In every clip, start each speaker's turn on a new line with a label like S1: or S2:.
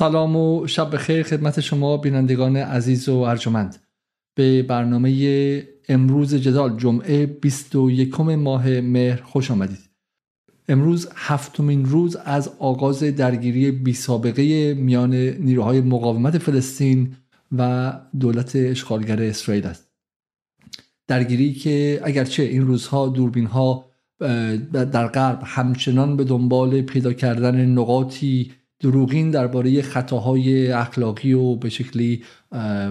S1: سلام و شب بخیر خدمت شما بینندگان عزیز و ارجمند. به برنامه امروز جدال جمعه 21 ماه مهر خوش آمدید. امروز هفتمین روز از آغاز درگیری بی سابقه میان نیروهای مقاومت فلسطین و دولت اشغالگر اسرائیل است. درگیری که اگرچه این روزها دوربین ها در غرب همچنان به دنبال پیدا کردن نقاطی دروغین درباره خطاهای اخلاقی و به شکلی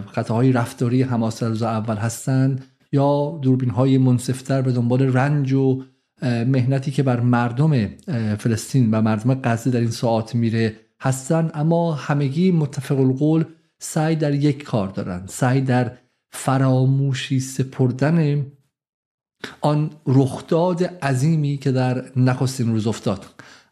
S1: خطاهای رفتاری حماس روز اول هستند یا دوربین های منصفتر به دنبال رنج و مهنتی که بر مردم فلسطین و مردم غزه در این ساعت میره هستند اما همگی متفق القول سعی در یک کار دارن سعی در فراموشی سپردن آن رخداد عظیمی که در نخستین روز افتاد.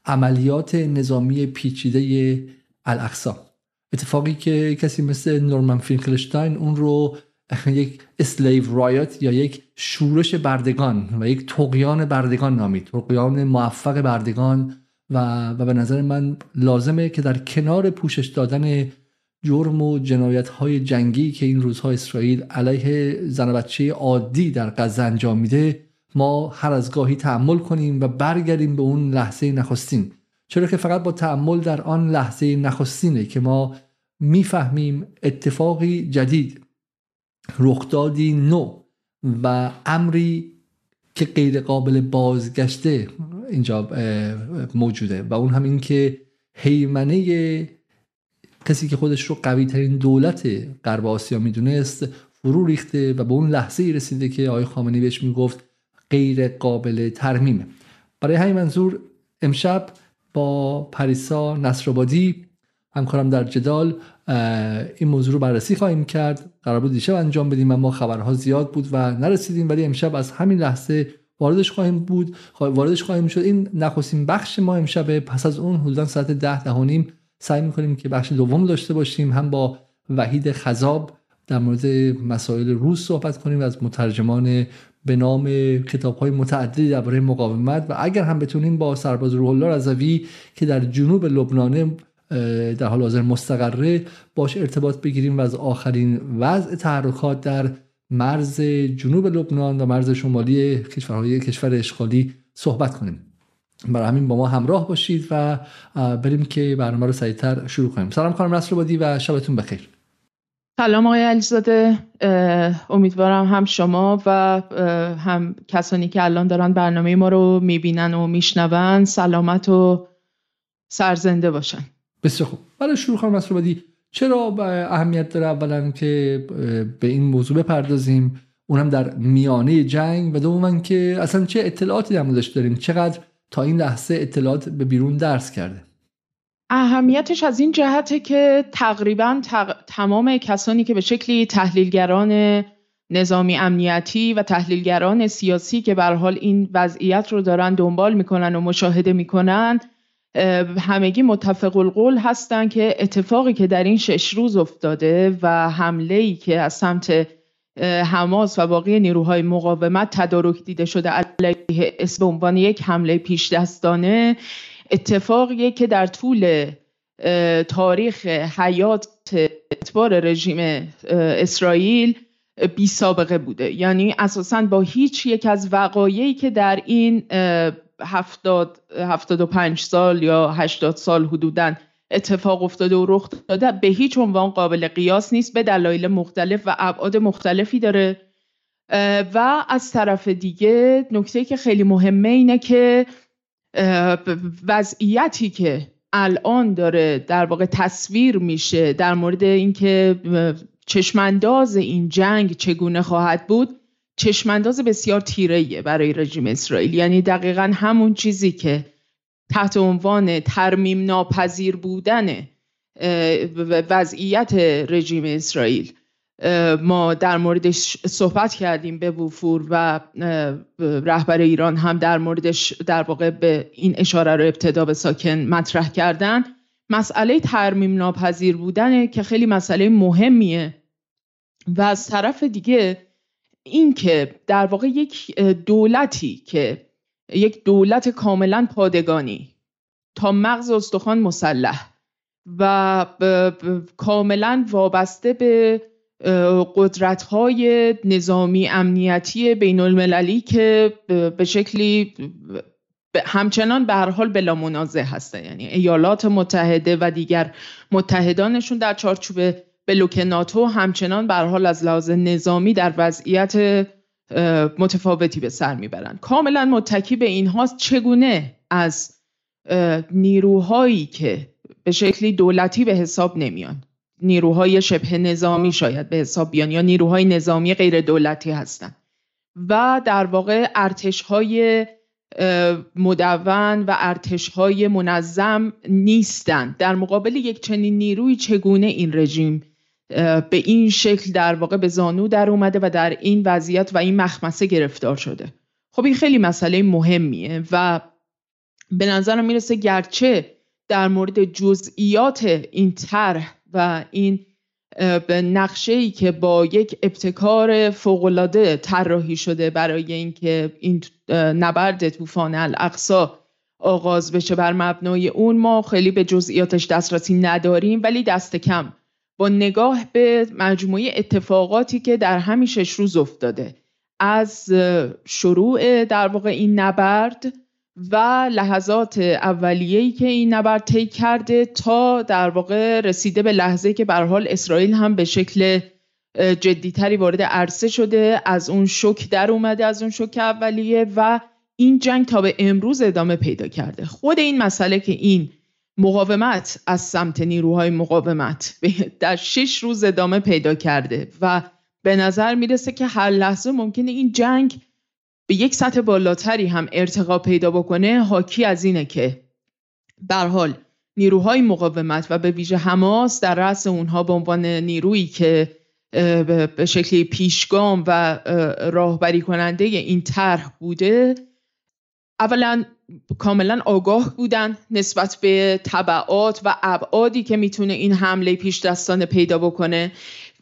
S1: عملیات نظامی پیچیده الاقصا اتفاقی که کسی مثل نورمن فینکلشتاین اون رو یک اسلیو رایت یا یک شورش بردگان و یک تقیان بردگان نامید. تقیان موفق بردگان و, و به نظر من لازمه که در کنار پوشش دادن جرم و جنایت های جنگی که این روزها اسرائیل علیه زن بچه عادی در غزه انجام میده ما هر از گاهی تحمل کنیم و برگردیم به اون لحظه نخستین. چرا که فقط با تحمل در آن لحظه نخستینه که ما می‌فهمیم اتفاقی جدید. رخدادی نو و امری که غیر قابل بازگشته اینجا موجوده و اون همین که حیمنه کسی که خودش رو قوی ترین دولت غرب آسیا می‌دونست فرو ریخته و به اون لحظه رسیده که آقای خامنه‌ای بهش می‌گفت غیر قابل ترمیمه. برای همین منظور امشب با پریسا نصرآبادی همکارم در جدال این موضوع رو بررسی خواهیم کرد. قرار بود دیشب انجام بدیم اما خبرها زیاد بود و نرسیدیم ولی امشب از همین لحظه واردش خواهیم بود. واردش خواهیم شد. این نخستین بخش ما امشب پس از اون حدودا ساعت ده ده سعی می‌کنیم که بخش دوم داشته باشیم. هم با وحید خذاب در مورد مسائل روز صحبت کنیم و از مترجمان به نام کتاب های متعددی درباره مقاومت و اگر هم بتونیم با سرباز روح الله رضوی که در جنوب لبنان در حال حاضر مستقره باش ارتباط بگیریم و از آخرین وضع تحرکات در مرز جنوب لبنان و مرز شمالی کشورهای کشور اشغالی صحبت کنیم. برای همین با ما همراه باشید و بریم که برنامه رو سریعتر شروع کنیم. سلام خانم نصر بادی و شبتون بخیر.
S2: سلام آقای علیزاده. امیدوارم هم شما و هم کسانی که الان دارن برنامه ما رو می‌بینن و میشنون سلامت و سرزنده باشن.
S1: بسیار خوب. برای شروع خانم بدی چرا اهمیت داره اولا که به این موضوع بپردازیم؟ اونم در میانه جنگ و دوما که اصلا چه اطلاعاتی در داریم؟ چقدر تا این لحظه اطلاعات به بیرون درس کرده؟
S2: اهمیتش از این جهته که تقریبا تمام کسانی که به شکلی تحلیلگران نظامی امنیتی و تحلیلگران سیاسی که به حال این وضعیت رو دارن دنبال می‌کنن و مشاهده می‌کنن همگی متفق القول هستن که اتفاقی که در این شش روز افتاده و حمله ای که از سمت حماس و باقی نیروهای مقاومت تدارک دیده شده علیه اسم عنوان یک حمله پیش دستانه اتفاقیه که در طول تاریخ حیات اتبار رژیم اسرائیل بی سابقه بوده. یعنی اساسا با هیچ یک از وقایعی که در این هفتاد, هفتاد و پنج سال یا هشتاد سال حدودا اتفاق افتاده و رخ داده به هیچ عنوان قابل قیاس نیست به دلایل مختلف و ابعاد مختلفی داره. و از طرف دیگه نکته که خیلی مهمه اینه که وضعیتی که الان داره در واقع تصویر میشه در مورد اینکه چشمانداز این جنگ چگونه خواهد بود چشمانداز بسیار تیره برای رژیم اسرائیل. یعنی دقیقا همون چیزی که تحت عنوان ترمیم ناپذیر بودن وضعیت رژیم اسرائیل. ما در موردش صحبت کردیم به وفور و رهبر ایران هم در موردش در واقع به این اشاره رو ابتدا به ساکن مطرح کردن. مسئله ترمیم ناپذیر بودنه که خیلی مسئله مهمیه و از طرف دیگه این که در واقع یک دولتی که یک دولت کاملا پادگانی تا مغز استخوان مسلح و کاملا وابسته به قدرت های نظامی امنیتی بین المللی که به شکلی همچنان به هر حال بلا منازع هستن. یعنی ایالات متحده و دیگر متحدانشون در چارچوب بلوک ناتو همچنان به حال از لحاظ نظامی در وضعیت متفاوتی به سر می‌برند کاملا متکی به اینهاست چگونه از نیروهایی که به شکلی دولتی به حساب نمیان. نیروهای شبه نظامی شاید به حساب بیان یا نیروهای نظامی غیر دولتی هستند و در واقع ارتش های مدون و ارتش های منظم نیستند در مقابل یک چنین نیروی چگونه این رژیم به این شکل در واقع به زانو در اومده و در این وضعیت و این مخمسه گرفتار شده؟ خب این خیلی مسئله مهمیه و به نظرم می‌رسه گرچه در مورد جزئیات این طرح و این به نقشه ای که با یک ابتکار فوقالعاده طراحی شده برای اینکه این نبرد طوفان الاقصا آغاز بشه بر مبنای اون ما خیلی به جزئیاتش دسترسی نداریم ولی دست کم. با نگاه به مجموعه اتفاقاتی که در همین شش روز افتاده از شروع در واقع این نبرد و لحظات اولیه‌ای که این نبرد طی کرده تا در واقع رسیده به لحظه که به حال اسرائیل هم به شکل جدیتری وارد عرصه شده. از اون شوک در اومده از اون شوک اولیه و این جنگ تا به امروز ادامه پیدا کرده. خود این مسئله که این مقاومت از سمت نیروهای مقاومت در شش روز ادامه پیدا کرده و به نظر می‌رسه که هر لحظه ممکنه این جنگ به یک سطح بالاتری هم ارتقا پیدا بکنه حاکی از اینه که بر حال نیروهای مقاومت و به ویژه حماس در رأس اونها به عنوان نیرویی که به شکلی پیشگام و راهبری کننده این طرح بوده اولا کاملا آگاه بودن نسبت به طبعات و ابعادی که می‌تونه این حمله پیش دستانه پیدا بکنه.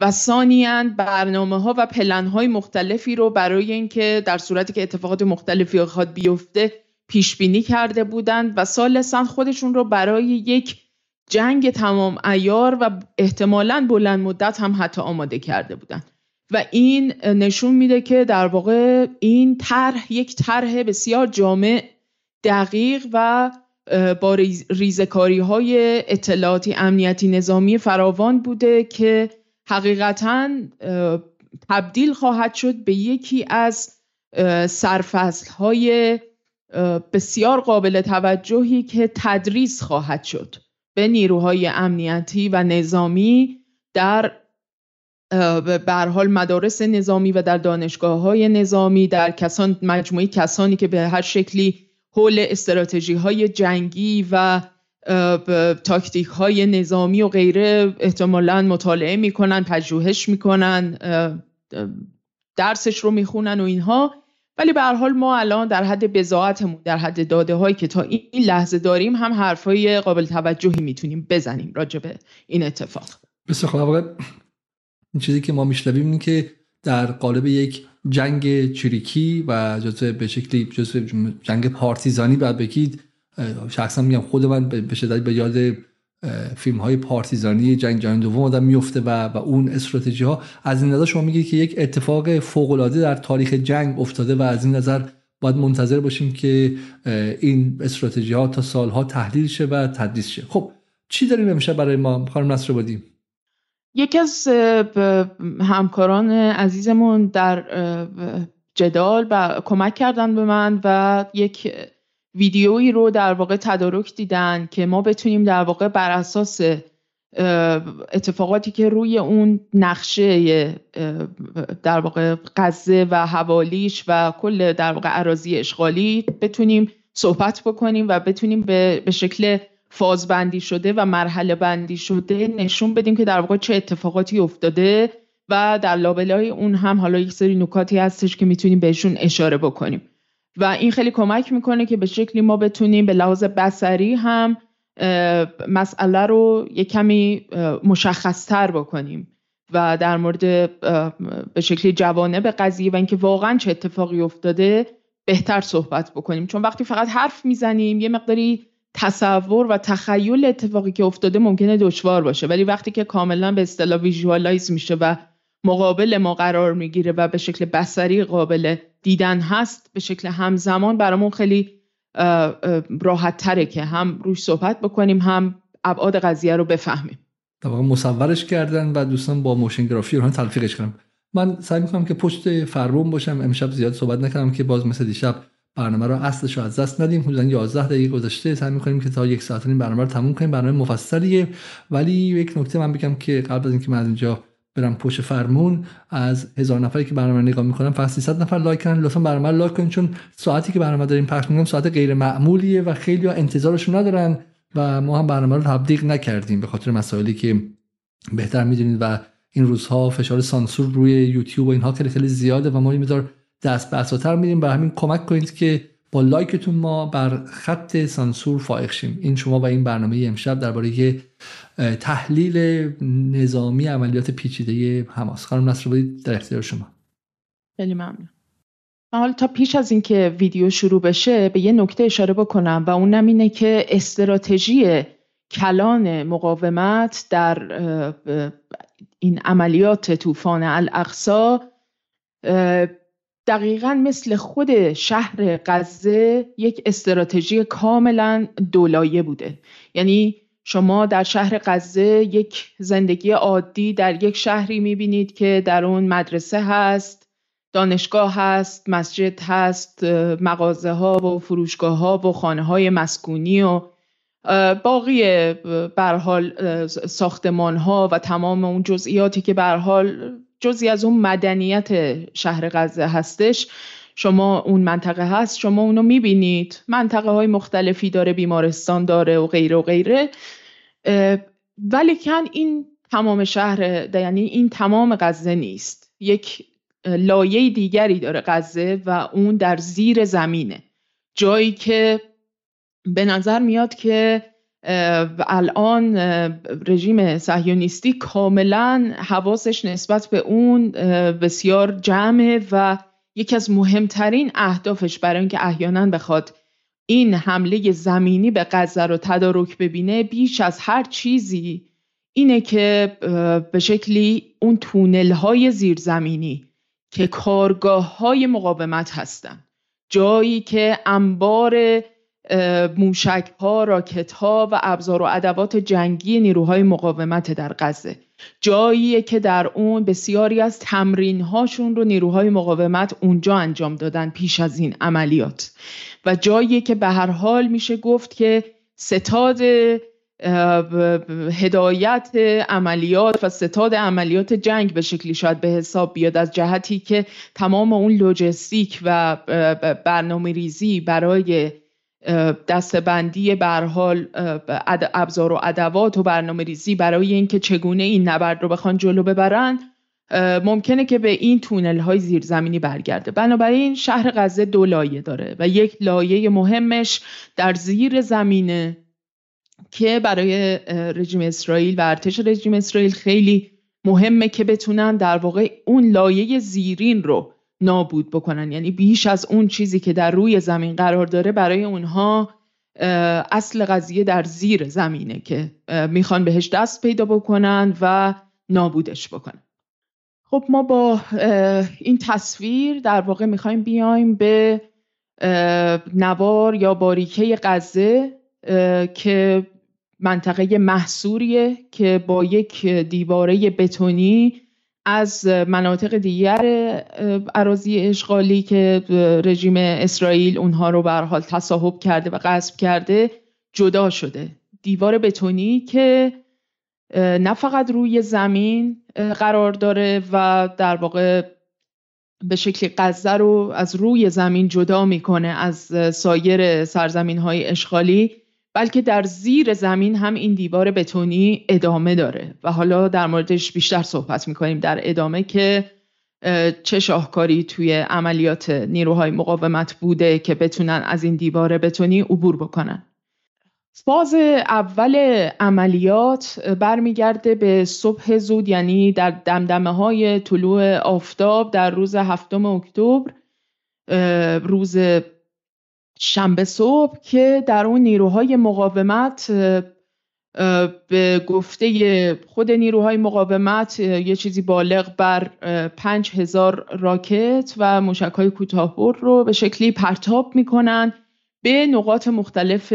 S2: و ثانیا برنامه ها و پلن های مختلفی رو برای اینکه در صورتی که اتفاقات مختلفی خواهد بیفته پیش بینی کرده بودند و سالسا خودشون رو برای یک جنگ تمام ایار و احتمالا بلند مدت هم حتی آماده کرده بودند. و این نشون میده که در واقع این طرح یک طرح بسیار جامع دقیق و با ریزکاری های اطلاعاتی امنیتی نظامی فراوان بوده که حقیقتا تبدیل خواهد شد به یکی از سرفصل های بسیار قابل توجهی که تدریس خواهد شد به نیروهای امنیتی و نظامی در بر حال مدارس نظامی و در دانشگاه های نظامی در کسان مجموعه کسانی که به هر شکلی حول استراتژی های جنگی و تاکتیک های نظامی و غیره احتمالا مطالعه می‌کنن پژوهش می‌کنن درسش رو می‌خونن و اینها. ولی به هر حال ما الان در حد بزاعتمون در حد داده هایی که تا این لحظه داریم هم حرفای قابل توجهی می‌تونیم بزنیم راجع به این اتفاق.
S1: بسیار این چیزی که ما میشنویم اینه که در قالب یک جنگ چریکی و جزء به شکلی جزء جنگ پارتیزانی بعد بگید شخصا میگم خود من به شدت به یاد فیلم های پارتیزانی جنگ جهانی دوم آدم میفته و و اون استراتژی ها از این نظر شما میگید که یک اتفاق فوق العاده در تاریخ جنگ افتاده و از این نظر باید منتظر باشیم که این استراتژی ها تا سالها تحلیل شه و تدریس شه. خب چی داریم امشب برای ما خانم نصر بادیم
S2: یکی از همکاران عزیزمون در جدال و کمک کردن به من و یک ویدیویی رو در واقع تدارک دیدن که ما بتونیم در واقع بر اساس اتفاقاتی که روی اون نقشه در واقع غزه و حوالیش و کل در واقع عراضی اشغالی بتونیم صحبت بکنیم و بتونیم به, به شکل فاز بندی شده و مرحله بندی شده نشون بدیم که در واقع چه اتفاقاتی افتاده و در لابلای اون هم حالا یک سری نکاتی هستش که می‌تونیم بهشون اشاره بکنیم. و این خیلی کمک می‌کنه که به شکلی ما بتونیم به لحاظ بسری هم مسئله رو یک کمی مشخصتر بکنیم و در مورد به شکلی جوانه به قضیه و اینکه واقعا چه اتفاقی افتاده بهتر صحبت بکنیم. چون وقتی فقط حرف می‌زنیم یه مقداری تصور و تخیل اتفاقی که افتاده ممکنه دشوار باشه. ولی وقتی که کاملا به اصطلاح ویژوالایز میشه و مقابل ما قرار می‌گیره و به شکل بسری قابل دیدن هست به شکل همزمان برامون خیلی راحت تره که هم روش صحبت بکنیم هم ابعاد قضیه رو بفهمیم.
S1: در واقع مصورش کردن و دوستان با موشن گرافی رو تلفیقش کنم. من سعی می‌کنم که پشت فرمون باشم امشب زیاد صحبت نکردم که باز مثل دیشب برنامه رو اصلش رو از دست ندیم. حدودا 11 دقیقه گذشته سعی می‌کنیم که تا یک ساعت این برنامه رو تموم کنیم. برنامه مفصلیه ولی یک نکته من بگم که قبل از اینکه من از اینجا برم پشت فرمون از هزار نفری که برنامه نگاه می‌کنم فقط 300 نفر لایک کردن. لطفا برنامه لایک کنید چون ساعتی که برنامه داریم پخش می‌کنیم ساعت غیر معمولیه و خیلی ها انتظارشون ندارن و ما هم برنامه رو تبلیغ نکردیم به خاطر مسائلی که بهتر می‌دونید و این روزها فشار سانسور روی یوتیوب و اینها خیلی زیاده و ما مقدار دست به عصاتر میدیم به همین کمک کنید که لایکتون ما بر خط سانسور فائق شیم. این شما و این برنامه امشب درباره تحلیل نظامی عملیات پیچیده حماس. خانم نصر در اختیار شما.
S2: خیلی ممنون. حالا تا پیش از اینکه ویدیو شروع بشه به یه نکته اشاره بکنم و اونم اینه که استراتژی کلان مقاومت در این عملیات طوفان الاقصا دقیقا مثل خود شهر غزه یک استراتژی کاملا دولایه بوده. یعنی شما در شهر غزه یک زندگی عادی در یک شهری می‌بینید که در اون مدرسه هست دانشگاه هست مسجد هست مغازه ها و فروشگاه ها و خانه های مسکونی و باقی برحال ساختمان ها و تمام اون جزئیاتی که برحال جزی از اون مدنیت شهر غزه هستش. شما اون منطقه هست شما اونو می‌بینید. منطقه های مختلفی داره بیمارستان داره و غیره و غیره. ولیکن این تمام شهر یعنی این تمام غزه نیست. یک لایه دیگری داره غزه و اون در زیر زمینه. جایی که به نظر میاد که الان رژیم صهیونیستی کاملا حواسش نسبت به اون بسیار جمعه و یکی از مهمترین اهدافش برای اینکه احیانا بخواد این حمله زمینی به غزه رو تدارک ببینه بیش از هر چیزی اینه که به شکلی اون تونل های زیرزمینی که کارگاه های مقاومت هستن. جایی که انبار موشک ها راکت ها و ابزار و ادوات جنگی نیروهای مقاومت در غزه. جاییه که در اون بسیاری از تمرین هاشون رو نیروهای مقاومت اونجا انجام دادن پیش از این عملیات. و جاییه که به هر حال میشه گفت که ستاد هدایت عملیات و ستاد عملیات جنگ به شکلی شاید به حساب بیاد از جهتی که تمام اون لوجستیک و برنامه ریزی برای دستبندی حال ابزار و ادوات و برنامه ریزی برای اینکه چگونه این نبرد رو بخوان جلو ببرن ممکنه که به این تونل های زیرزمینی برگرده. بنابراین شهر غزه دو لایه داره و یک لایه مهمش در زیر زمینه که برای رژیم اسرائیل و ارتش رژیم اسرائیل خیلی مهمه که بتونن در واقع اون لایه زیرین رو نابود بکنن. یعنی بیش از اون چیزی که در روی زمین قرار داره برای اونها اصل قضیه در زیر زمینه که می‌خوان بهش دست پیدا بکنن و نابودش بکنن. خب ما با این تصویر در واقع می‌خوایم بیایم به نوار یا باریکه غزه که منطقه محصوریه که با یک دیواره بتونی از مناطق دیگر عراضی اشغالی که رژیم اسرائیل اونها رو به حال تصاحب کرده و غصب کرده جدا شده. دیوار بتونی که نه فقط روی زمین قرار داره و در واقع به شکل غزه رو از روی زمین جدا می‌کنه از سایر سرزمین های اشغالی. بلکه در زیر زمین هم این دیوار بتونی ادامه داره. و حالا در موردش بیشتر صحبت می‌کنیم در ادامه که چه شاهکاری توی عملیات نیروهای مقاومت بوده که بتونن از این دیوار بتونی عبور بکنن. فاز اول عملیات برمیگرده به صبح زود یعنی در دمدمه های طلوع آفتاب در روز هفتم اکتبر روز شنبه صبح که در اون نیروهای مقاومت به گفته خود نیروهای مقاومت یه چیزی بالغ بر پنج هزار راکت و موشک های کوتاه رو به شکلی پرتاب می‌کنن به نقاط مختلف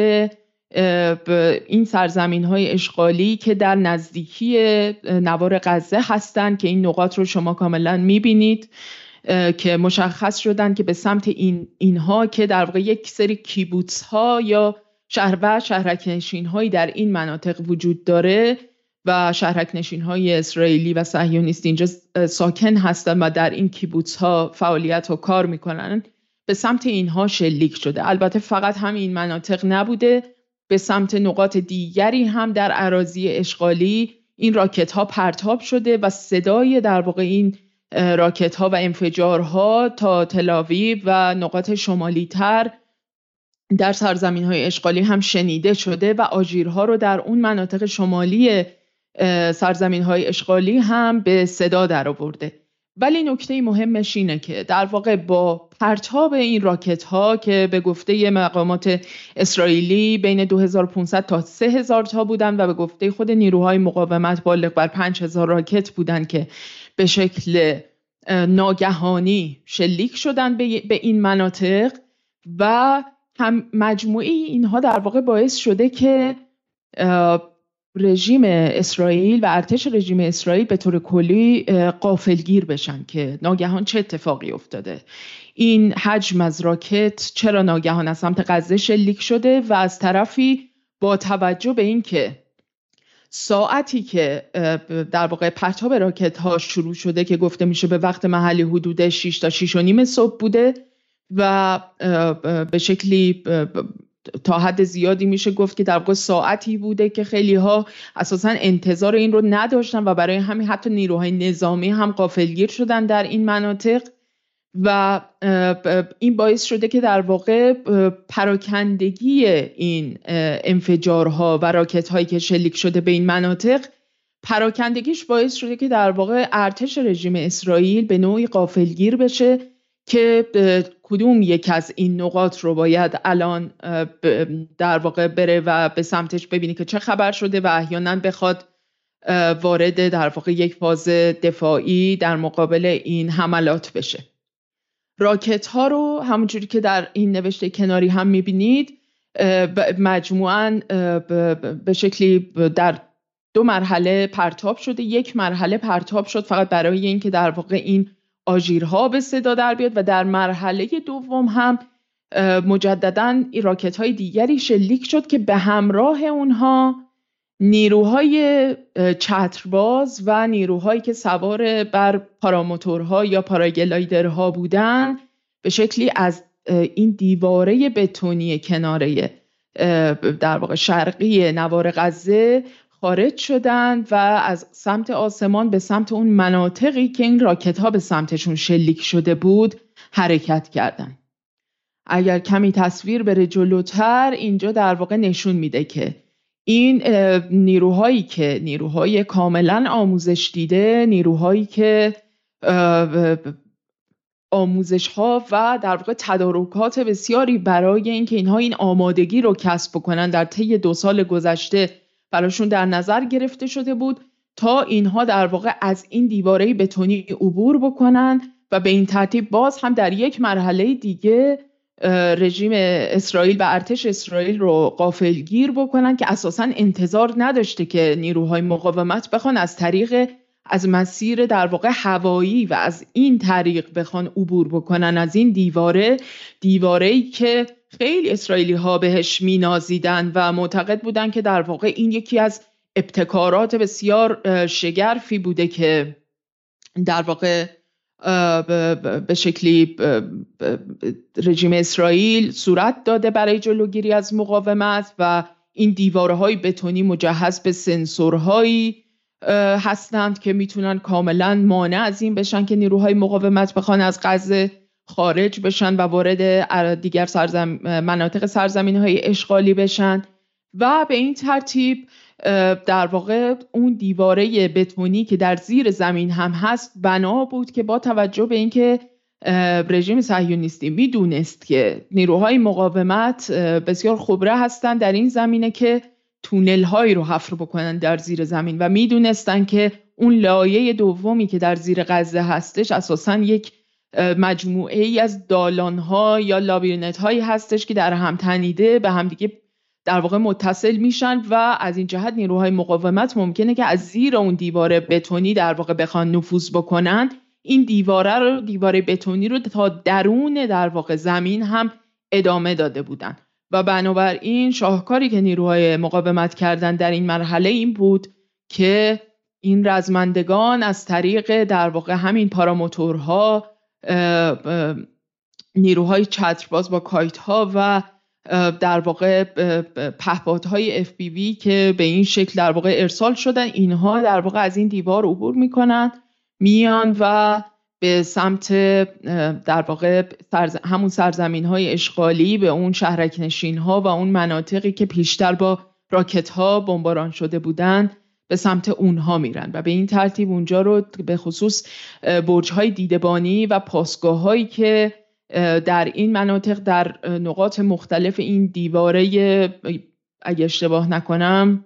S2: این سرزمین های اشغالی که در نزدیکی نوار غزه هستند که این نقاط رو شما کاملا می‌بینید. که مشخص شدن که به سمت این اینها که در واقع یک سری کیبوتس ها یا شهر و شهرک هایی در این مناطق وجود داره و شهرک نشین های اسرائیلی و صهیونیست اینجا ساکن هستند و در این کیبوتس ها فعالیت و کار می‌کنن به سمت اینها شلیک شده. البته فقط هم این مناطق نبوده به سمت نقاط دیگری هم در عراضی اشغالی این راکت ها پرتاب شده و صدای در واقع این راکت ها و انفجارها تا تلاوی و نقاط شمالی تر در سرزمین های اشغالی هم شنیده شده و آژیرها رو در اون مناطق شمالی سرزمین های اشغالی هم به صدا در آورده. ولی نکته مهمش اینه که در واقع با پرتاب این راکت ها که به گفته مقامات اسرائیلی بین 2500 تا 3000 تا بودن و به گفته خود نیروهای مقاومت بالغ بر 5000 راکت بودن که به شکل ناگهانی شلیک شدن به این مناطق و هم مجموعی اینها در واقع باعث شده که رژیم اسرائیل و ارتش رژیم اسرائیل به طور کلی قافلگیر بشن که ناگهان چه اتفاقی افتاده. این حجم از راکت چرا ناگهان از سمت غزه شلیک شده و از طرفی با توجه به اینکه ساعتی که در واقع پرتاب راکت ها شروع شده که گفته میشه به وقت محلی حدود 6 تا 6 و نیم صبح بوده و به شکلی تا حد زیادی میشه گفت که در واقع ساعتی بوده که خیلی ها اساسا انتظار این رو نداشتن و برای همین حتی نیروهای نظامی هم قافلگیر شدن در این مناطق. و این باعث شده که در واقع پراکندگی این انفجارها و راکت هایی که شلیک شده به این مناطق پراکندگیش باعث شده که در واقع ارتش رژیم اسرائیل به نوعی قافلگیر بشه که کدوم یک از این نقاط رو باید الان در واقع بره و به سمتش ببینی که چه خبر شده و احیانا بخواد وارد در واقع یک فاز دفاعی در مقابل این حملات بشه. راکت ها رو همونجوری که در این نوشته کناری هم می‌بینید مجموعا به شکلی در دو مرحله پرتاب شده. یک مرحله پرتاب شد فقط برای اینکه در واقع این آژیرها به صدا در بیاد و در مرحله دوم هم مجددا راکت های دیگری شلیک شد که به همراه اونها نیروهای چترباز و نیروهایی که سوار بر پاراموتورها یا پاراگلایدرها بودن به شکلی از این دیواره بتونی کناره در واقع شرقی نوار غزه خارج شدند و از سمت آسمان به سمت اون مناطقی که این راکت ها به سمتشون شلیک شده بود حرکت کردند. اگر کمی تصویر بره جلوتر اینجا در واقع نشون میده که این نیروهایی که نیروهای کاملا آموزش دیده نیروهایی که آموزش ها و در واقع تدارکات بسیاری برای اینکه اینها این آمادگی رو کسب بکنن در طی دو سال گذشته براشون در نظر گرفته شده بود تا اینها در واقع از این دیواره بتونی عبور بکنن و به این ترتیب باز هم در یک مرحله دیگه رژیم اسرائیل و ارتش اسرائیل رو قافلگیر بکنن که اساسا انتظار نداشته که نیروهای مقاومت بخوان از طریق از مسیر در واقع هوایی و از این طریق بخوان عبور بکنن. از این دیواره دیواره که خیلی اسرائیلی ها بهش مینازیدن و معتقد بودن که در واقع این یکی از ابتکارات بسیار شگرفی بوده که در واقع به شکلی رژیم اسرائیل صورت داده برای جلوگیری از مقاومت و این دیواره های بتونی مجهز به سنسورهایی هستند که می‌تونن کاملا مانع از این بشن که نیروهای مقاومت بخوان از غزه خارج بشن و وارد دیگر سرزم... مناطق سرزمین های اشغالی بشن. و به این ترتیب در واقع اون دیواره بتونی که در زیر زمین هم هست بنا بود که با توجه به اینکه رژیم صهیونیستی می‌دونست که نیروهای مقاومت بسیار خبره هستند در این زمینه که تونل هایی رو حفر بکنن در زیر زمین و می‌دونستن که اون لایه دومی که در زیر غزه هستش اساسا یک مجموعه ای از دالان ها یا لابیرنت هایی هستش که در هم تنیده به همدیگه در واقع متصل میشن و از این جهت نیروهای مقاومت ممکنه که از زیر اون دیوار بتونی در واقع بخوان نفوذ بکنن. این دیواره رو دیواره بتونی رو تا درون در واقع زمین هم ادامه داده بودن. و بنابراین شاهکاری که نیروهای مقاومت کردن در این مرحله این بود که این رزمندگان از طریق در واقع همین پاراموتورها نیروهای چترباز با کایت ها و در واقع پهپادهای FPV که به این شکل در واقع ارسال شدن اینها در واقع از این دیوار عبور می‌کنن میان و به سمت در واقع همون سرزمین های اشغالی به اون شهرک نشین ها و اون مناطقی که پیشتر با راکت ها بمباران شده بودند به سمت اونها میرن و به این ترتیب اونجا رو به خصوص برج های دیدبانی و پاسگاه هایی که در این مناطق در نقاط مختلف این دیواره اگه اشتباه نکنم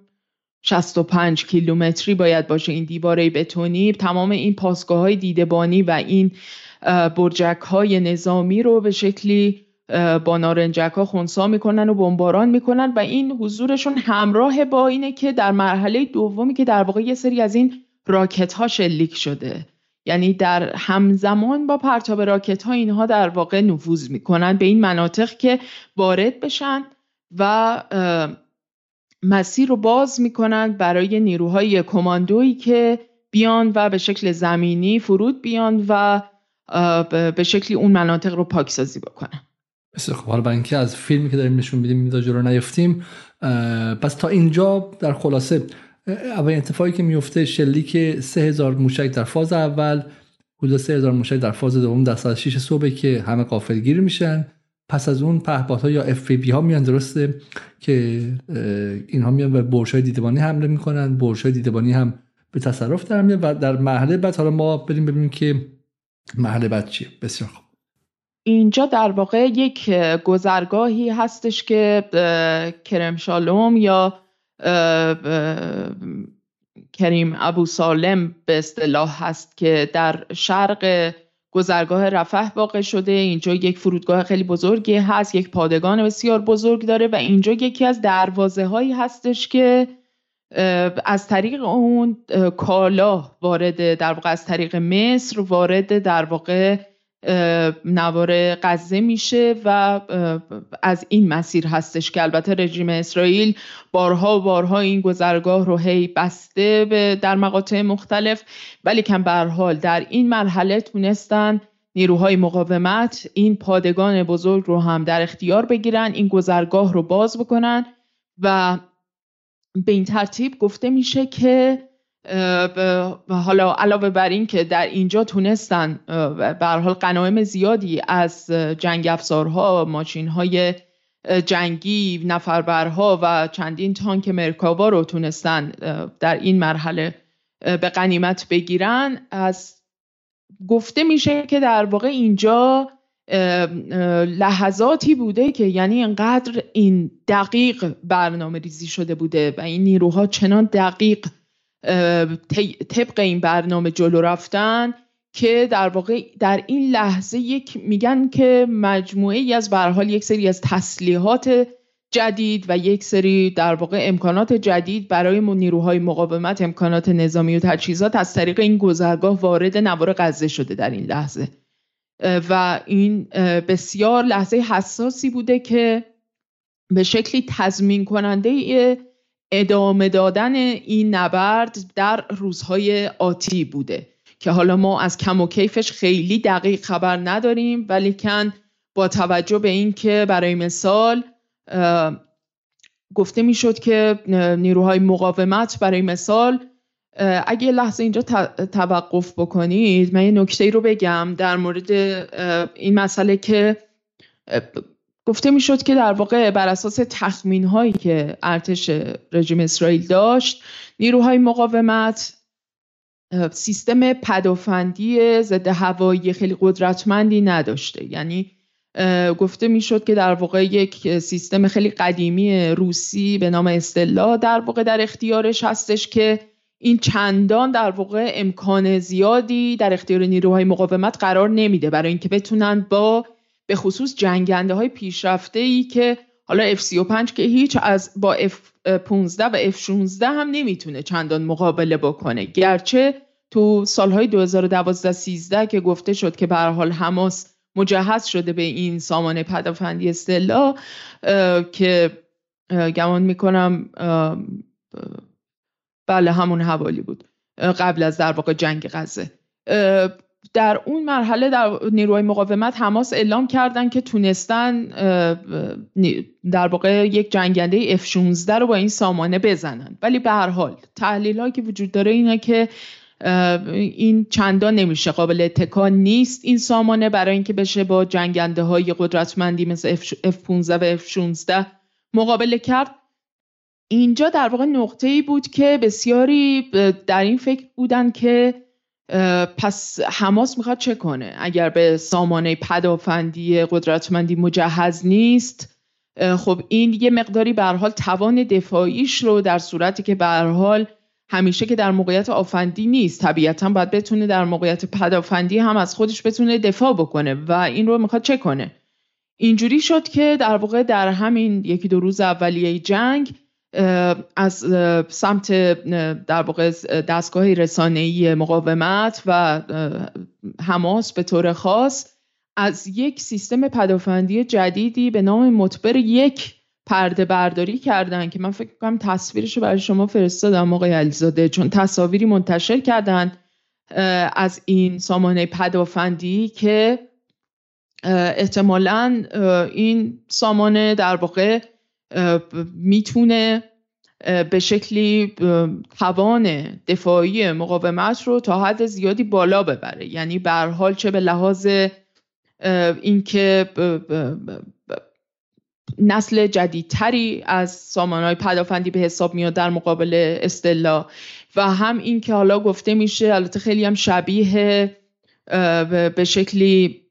S2: 65 کیلومتری باید باشه این دیواره بتونی. تمام این پاسگاه های دیدبانی و این برجک های نظامی رو به شکلی با نارنجک ها خونسا می‌کنن و بمباران می‌کنن و این حضورشون همراه با اینه که در مرحله دومی که در واقع یه سری از این راکت ها شلیک شده. یعنی در همزمان با پرتاب راکت ها اینها در واقع نفوذ می‌کنن به این مناطق که وارد بشن و مسیر رو باز می‌کنن برای نیروهای کماندویی که بیان و به شکل زمینی فرود بیان و به شکلی اون مناطق رو پاکسازی بکنن.
S1: بسیار خب حالا اینکه از فیلمی که داریم نشون میدیم میدا جلو نیفتیم پس تا اینجا در خلاصه اولین اتفاقی که میفته شلیک 3000 موشک در فاز اول حدود 3000 موشک در فاز دوم در ساعت 6 صبح که همه قافلگیر میشن. پس از اون پهپادها یا اف ها میان درسته؟ که اینها میان به برشای دیدبانی حمله می‌کنن. برشای دیدبانی هم به تصرف در میاد و در مرحله بعد حالا ما بریم ببینیم که مرحله بعد چیه. بسیار خوب.
S2: اینجا در واقع یک گذرگاهی هستش که کرم شالوم یا کریم ابو سالم به اصطلاح هست که در شرق گذرگاه رفح واقع شده. اینجا یک فرودگاه خیلی بزرگی هست یک پادگان بسیار بزرگ داره و اینجا یکی از دروازه هایی هستش که از طریق اون کالا وارد در واقع از طریق مصر وارد در واقع نوار غزه میشه و از این مسیر هستش که البته رژیم اسرائیل بارها و بارها این گذرگاه رو هی بسته در مقاطع مختلف ولی کم به حال در این مرحله تونستن نیروهای مقاومت این پادگان بزرگ رو هم در اختیار بگیرن این گذرگاه رو باز بکنن و به این ترتیب گفته میشه که حالا علاوه بر این که در اینجا تونستن به حال غنایم زیادی از جنگ افزارها ماشین های جنگی نفربرها و چندین تانک مرکاوا رو تونستن در این مرحله به قنیمت بگیرن. از گفته میشه که در واقع اینجا لحظاتی بوده که یعنی انقدر این دقیق برنامه ریزی شده بوده و این نیروها چنان دقیق طبق این برنامه جلو رفتن که در واقع در این لحظه یک میگن که مجموعه ای از برحال یک سری از تسلیحات جدید و یک سری در واقع امکانات جدید برای نیروهای مقاومت امکانات نظامی و تجهیزات از طریق این گذرگاه وارد نوار غزه شده در این لحظه. و این بسیار لحظه حساسی بوده که به شکلی تضمین کننده ادامه دادن این نبرد در روزهای آتی بوده که حالا ما از کم و کیفش خیلی دقیق خبر نداریم ولی کن با توجه به اینکه برای مثال گفته می‌شد که نیروهای مقاومت برای مثال اگه لحظه اینجا توقف بکنید من یه نکته رو بگم در مورد این مسئله که گفته می‌شد که در واقع بر اساس تخمین هایی که ارتش رژیم اسرائیل داشت نیروهای مقاومت سیستم پدافندی ضد هوایی خیلی قدرتمندی نداشته. یعنی گفته می‌شد که در واقع یک سیستم خیلی قدیمی روسی به نام استلا در واقع در اختیارش هستش که این چندان در واقع امکان زیادی در اختیار نیروهای مقاومت قرار نمیده برای اینکه بتونن با به خصوص جنگنده های پیشرفته ای که حالا F35 که هیچ از با F15 و F16 هم نمی‌تونه چندان مقابله بکنه. گرچه تو سالهای 2012-13 که گفته شد که به حال حماس مجهز شده به این سامانه پدافندی استلا که گمان می‌کنم بله همون حوالی بود قبل از در واقع جنگ غزه. در اون مرحله در نیروهای مقاومت حماس اعلام کردن که تونستن در واقع یک جنگنده F16 رو با این سامانه بزنن. ولی به هر حال تحلیل که وجود داره اینه که این چندان نمیشه قابل تکان نیست این سامانه برای اینکه بشه با جنگنده های قدرتمندی مثل F15 و F16 مقابله کرد. اینجا در واقع نقطه ای بود که بسیاری در این فکر بودن که پس حماس می‌خواد چه کنه؟ اگر به سامانه پدافندی قدرتمندی مجهز نیست خب این یه مقداری به حال توان دفاعیش رو در صورتی که به حال همیشه که در موقعیت آفندی نیست طبیعتا باید بتونه در موقعیت پدافندی هم از خودش بتونه دفاع بکنه و این رو می‌خواد چه کنه؟ اینجوری شد که در واقع در همین یکی دو روز اولیه جنگ از سمت در واقع دستگاه رسانه‌ای مقاومت و حماس به طور خاص از یک سیستم پدافندی جدیدی به نام مطبر یک پرده برداری کردن که من فکر کنم تصویرش رو برای شما فرستادم آقای علیزاده چون تصاویری منتشر کردن از این سامانه پدافندی که احتمالا این سامانه در واقع می‌تونه به شکلی توان دفاعی مقاومت رو تا حد زیادی بالا ببره. یعنی به حال چه به لحاظ اینکه نسل جدیدتری از سامانهای پدافندی به حساب میاد در مقابل استلا. و هم این که حالا گفته میشه البته خیلی هم شبیه به شکلی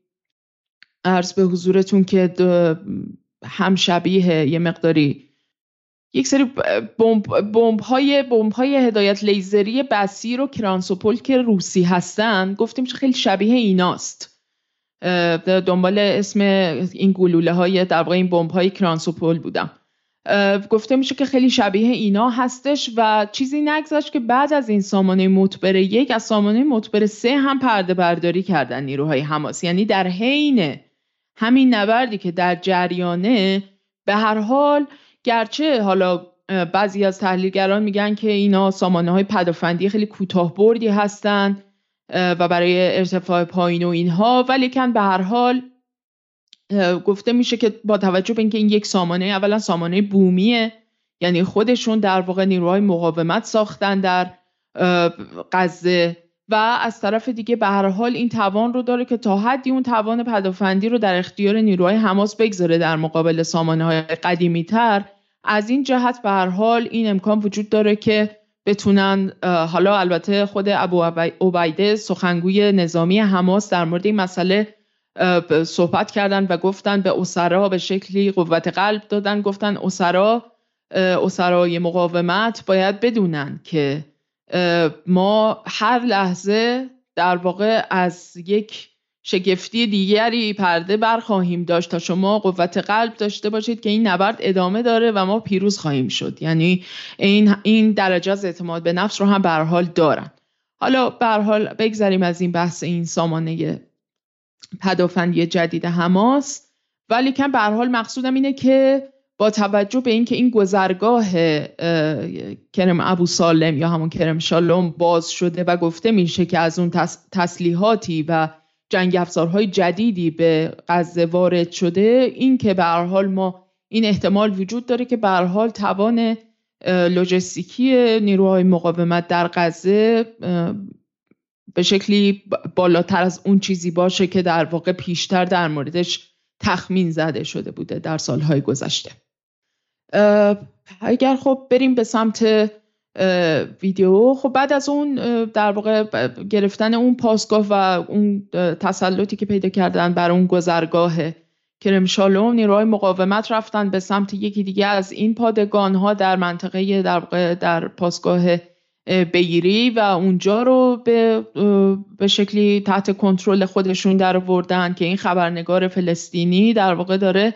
S2: عرض به حضورتون که هم شبیه یه مقداری یک سری بمب های بمب های هدایت لیزری بسیر و کرانسوپول که روسی هستن گفتیم خیلی شبیه ایناست. دنبال اسم این گلوله های در واقع این بمب های کرانسوپول بودم. گفته میشه که خیلی شبیه اینا هستش و چیزی نگذاشت که بعد از این سامانه مطبر یک از سامانه مطبر سه هم پرده برداری کردن نیروهای حماس. یعنی در حین همین نبردی که در جریانه به هر حال گرچه حالا بعضی از تحلیلگران میگن که اینا سامانه های پدافندی خیلی کوتاه بردی هستند و برای ارتفاع پایین و اینها ولی کن به هر حال گفته میشه که با توجه به اینکه این یک سامانه اولا سامانه بومیه یعنی خودشون در واقع نیروهای مقاومت ساختن در غزه و از طرف دیگه به هر حال این توان رو داره که تا حدی اون توان پدافندی رو در اختیار نیروهای حماس بگذاره در مقابل سامانه های قدیمی تر از این جهت به هر حال این امکان وجود داره که بتونن حالا البته خود ابو عبیده سخنگوی نظامی حماس در مورد این مسئله صحبت کردن و گفتن به اسرا به شکلی قوت قلب دادن گفتن اسرا اسرای مقاومت باید بدونن که ما هر لحظه در واقع از یک شگفتی دیگری پرده برخواهیم داشت تا شما قوت قلب داشته باشید که این نبرد ادامه داره و ما پیروز خواهیم شد. یعنی این این درجه از اعتماد به نفس رو هم به حال دارن. حالا به حال بگذریم از این بحث این سامانه پدافندی جدید حماس. ولی کم به حال مقصودم اینه که با توجه به اینکه این گذرگاه کرم ابو سالم یا همون کرم شالوم باز شده و گفته میشه که از اون تسلیحاتی و جنگ افزارهای جدیدی به غزه وارد شده این که به حال ما این احتمال وجود داره که به حال توان لوجستیکی نیروهای مقاومت در غزه به شکلی بالاتر از اون چیزی باشه که در واقع پیشتر در موردش تخمین زده شده بوده در سالهای گذشته. اگر خب بریم به سمت ویدیو خب بعد از اون در واقع گرفتن اون پاسگاه و اون تسلطی که پیدا کردن بر اون گذرگاه کرمشالوم نیروهای مقاومت رفتن به سمت یکی دیگه از این پادگان ها در منطقه در, در پاسگاه بگیری و اونجا رو به, به شکلی تحت کنترل خودشون در که این خبرنگار فلسطینی در واقع داره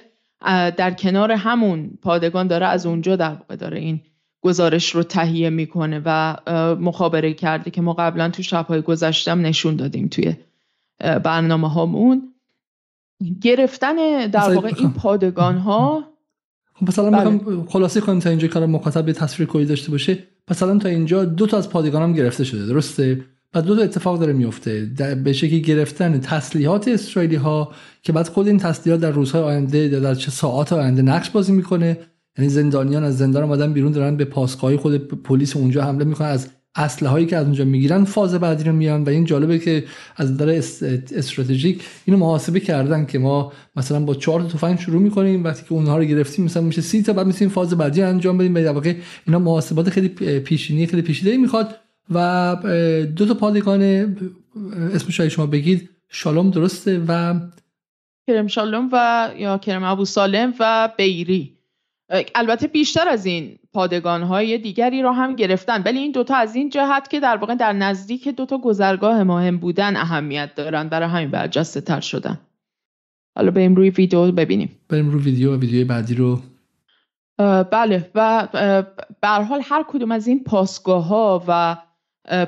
S2: در کنار همون پادگان داره از اونجا در واقع داره این گزارش رو تهیه می‌کنه و مخابره کرده که ما قبلا تو شبهای گذشتم نشون دادیم توی برنامه هامون گرفتن در واقع این پادگان ها
S1: خب مثلا بله. خلاصه کنیم تا اینجا کار مخاطب به تصویر کلی داشته باشه. مثلا تا اینجا دو تا از پادگان هم گرفته شده درسته؟ و دو تا اتفاق داره میفته. به شکلی گرفتن تسلیحات اسرائیلی ها که بعد خود این تسلیحات در روزهای آینده در چه ساعات آینده نقش بازی می‌کنه. یعنی زندانیان از زندان آمدن بیرون دارن به پاسگاهی خود پلیس اونجا حمله می‌کنن. از اسلحه هایی که از اونجا می‌گیرن فاز بعدی رو میان و این جالبه که از نظر استراتژیک اینو محاسبه کردن که ما مثلا با چهار تفنگ شروع می‌کنیم. وقتی که اونها رو گرفتیم مثلا میشه سی تا بعد میسیم فاز بعدی انجام بدیم. و واقع اینا محاسبات خیلی پیشینی خیلی پیچیده می‌خواد. و دو تا پادگان اسمش شما بگید شالوم درسته و
S2: کرم شالوم و یا کرم ابو سالم و بیری. البته بیشتر از این پادگان های دیگری را هم گرفتن ولی این دوتا از این جهت که در واقع در نزدیک دوتا گذرگاه مهم بودن اهمیت دارن برای همین برجسته تر شدن. حالا بریم روی ویدیو ببینیم.
S1: بریم روی ویدیو و ویدیو بعدی رو.
S2: بله و به حال هر کدوم از این پاسگاه ها و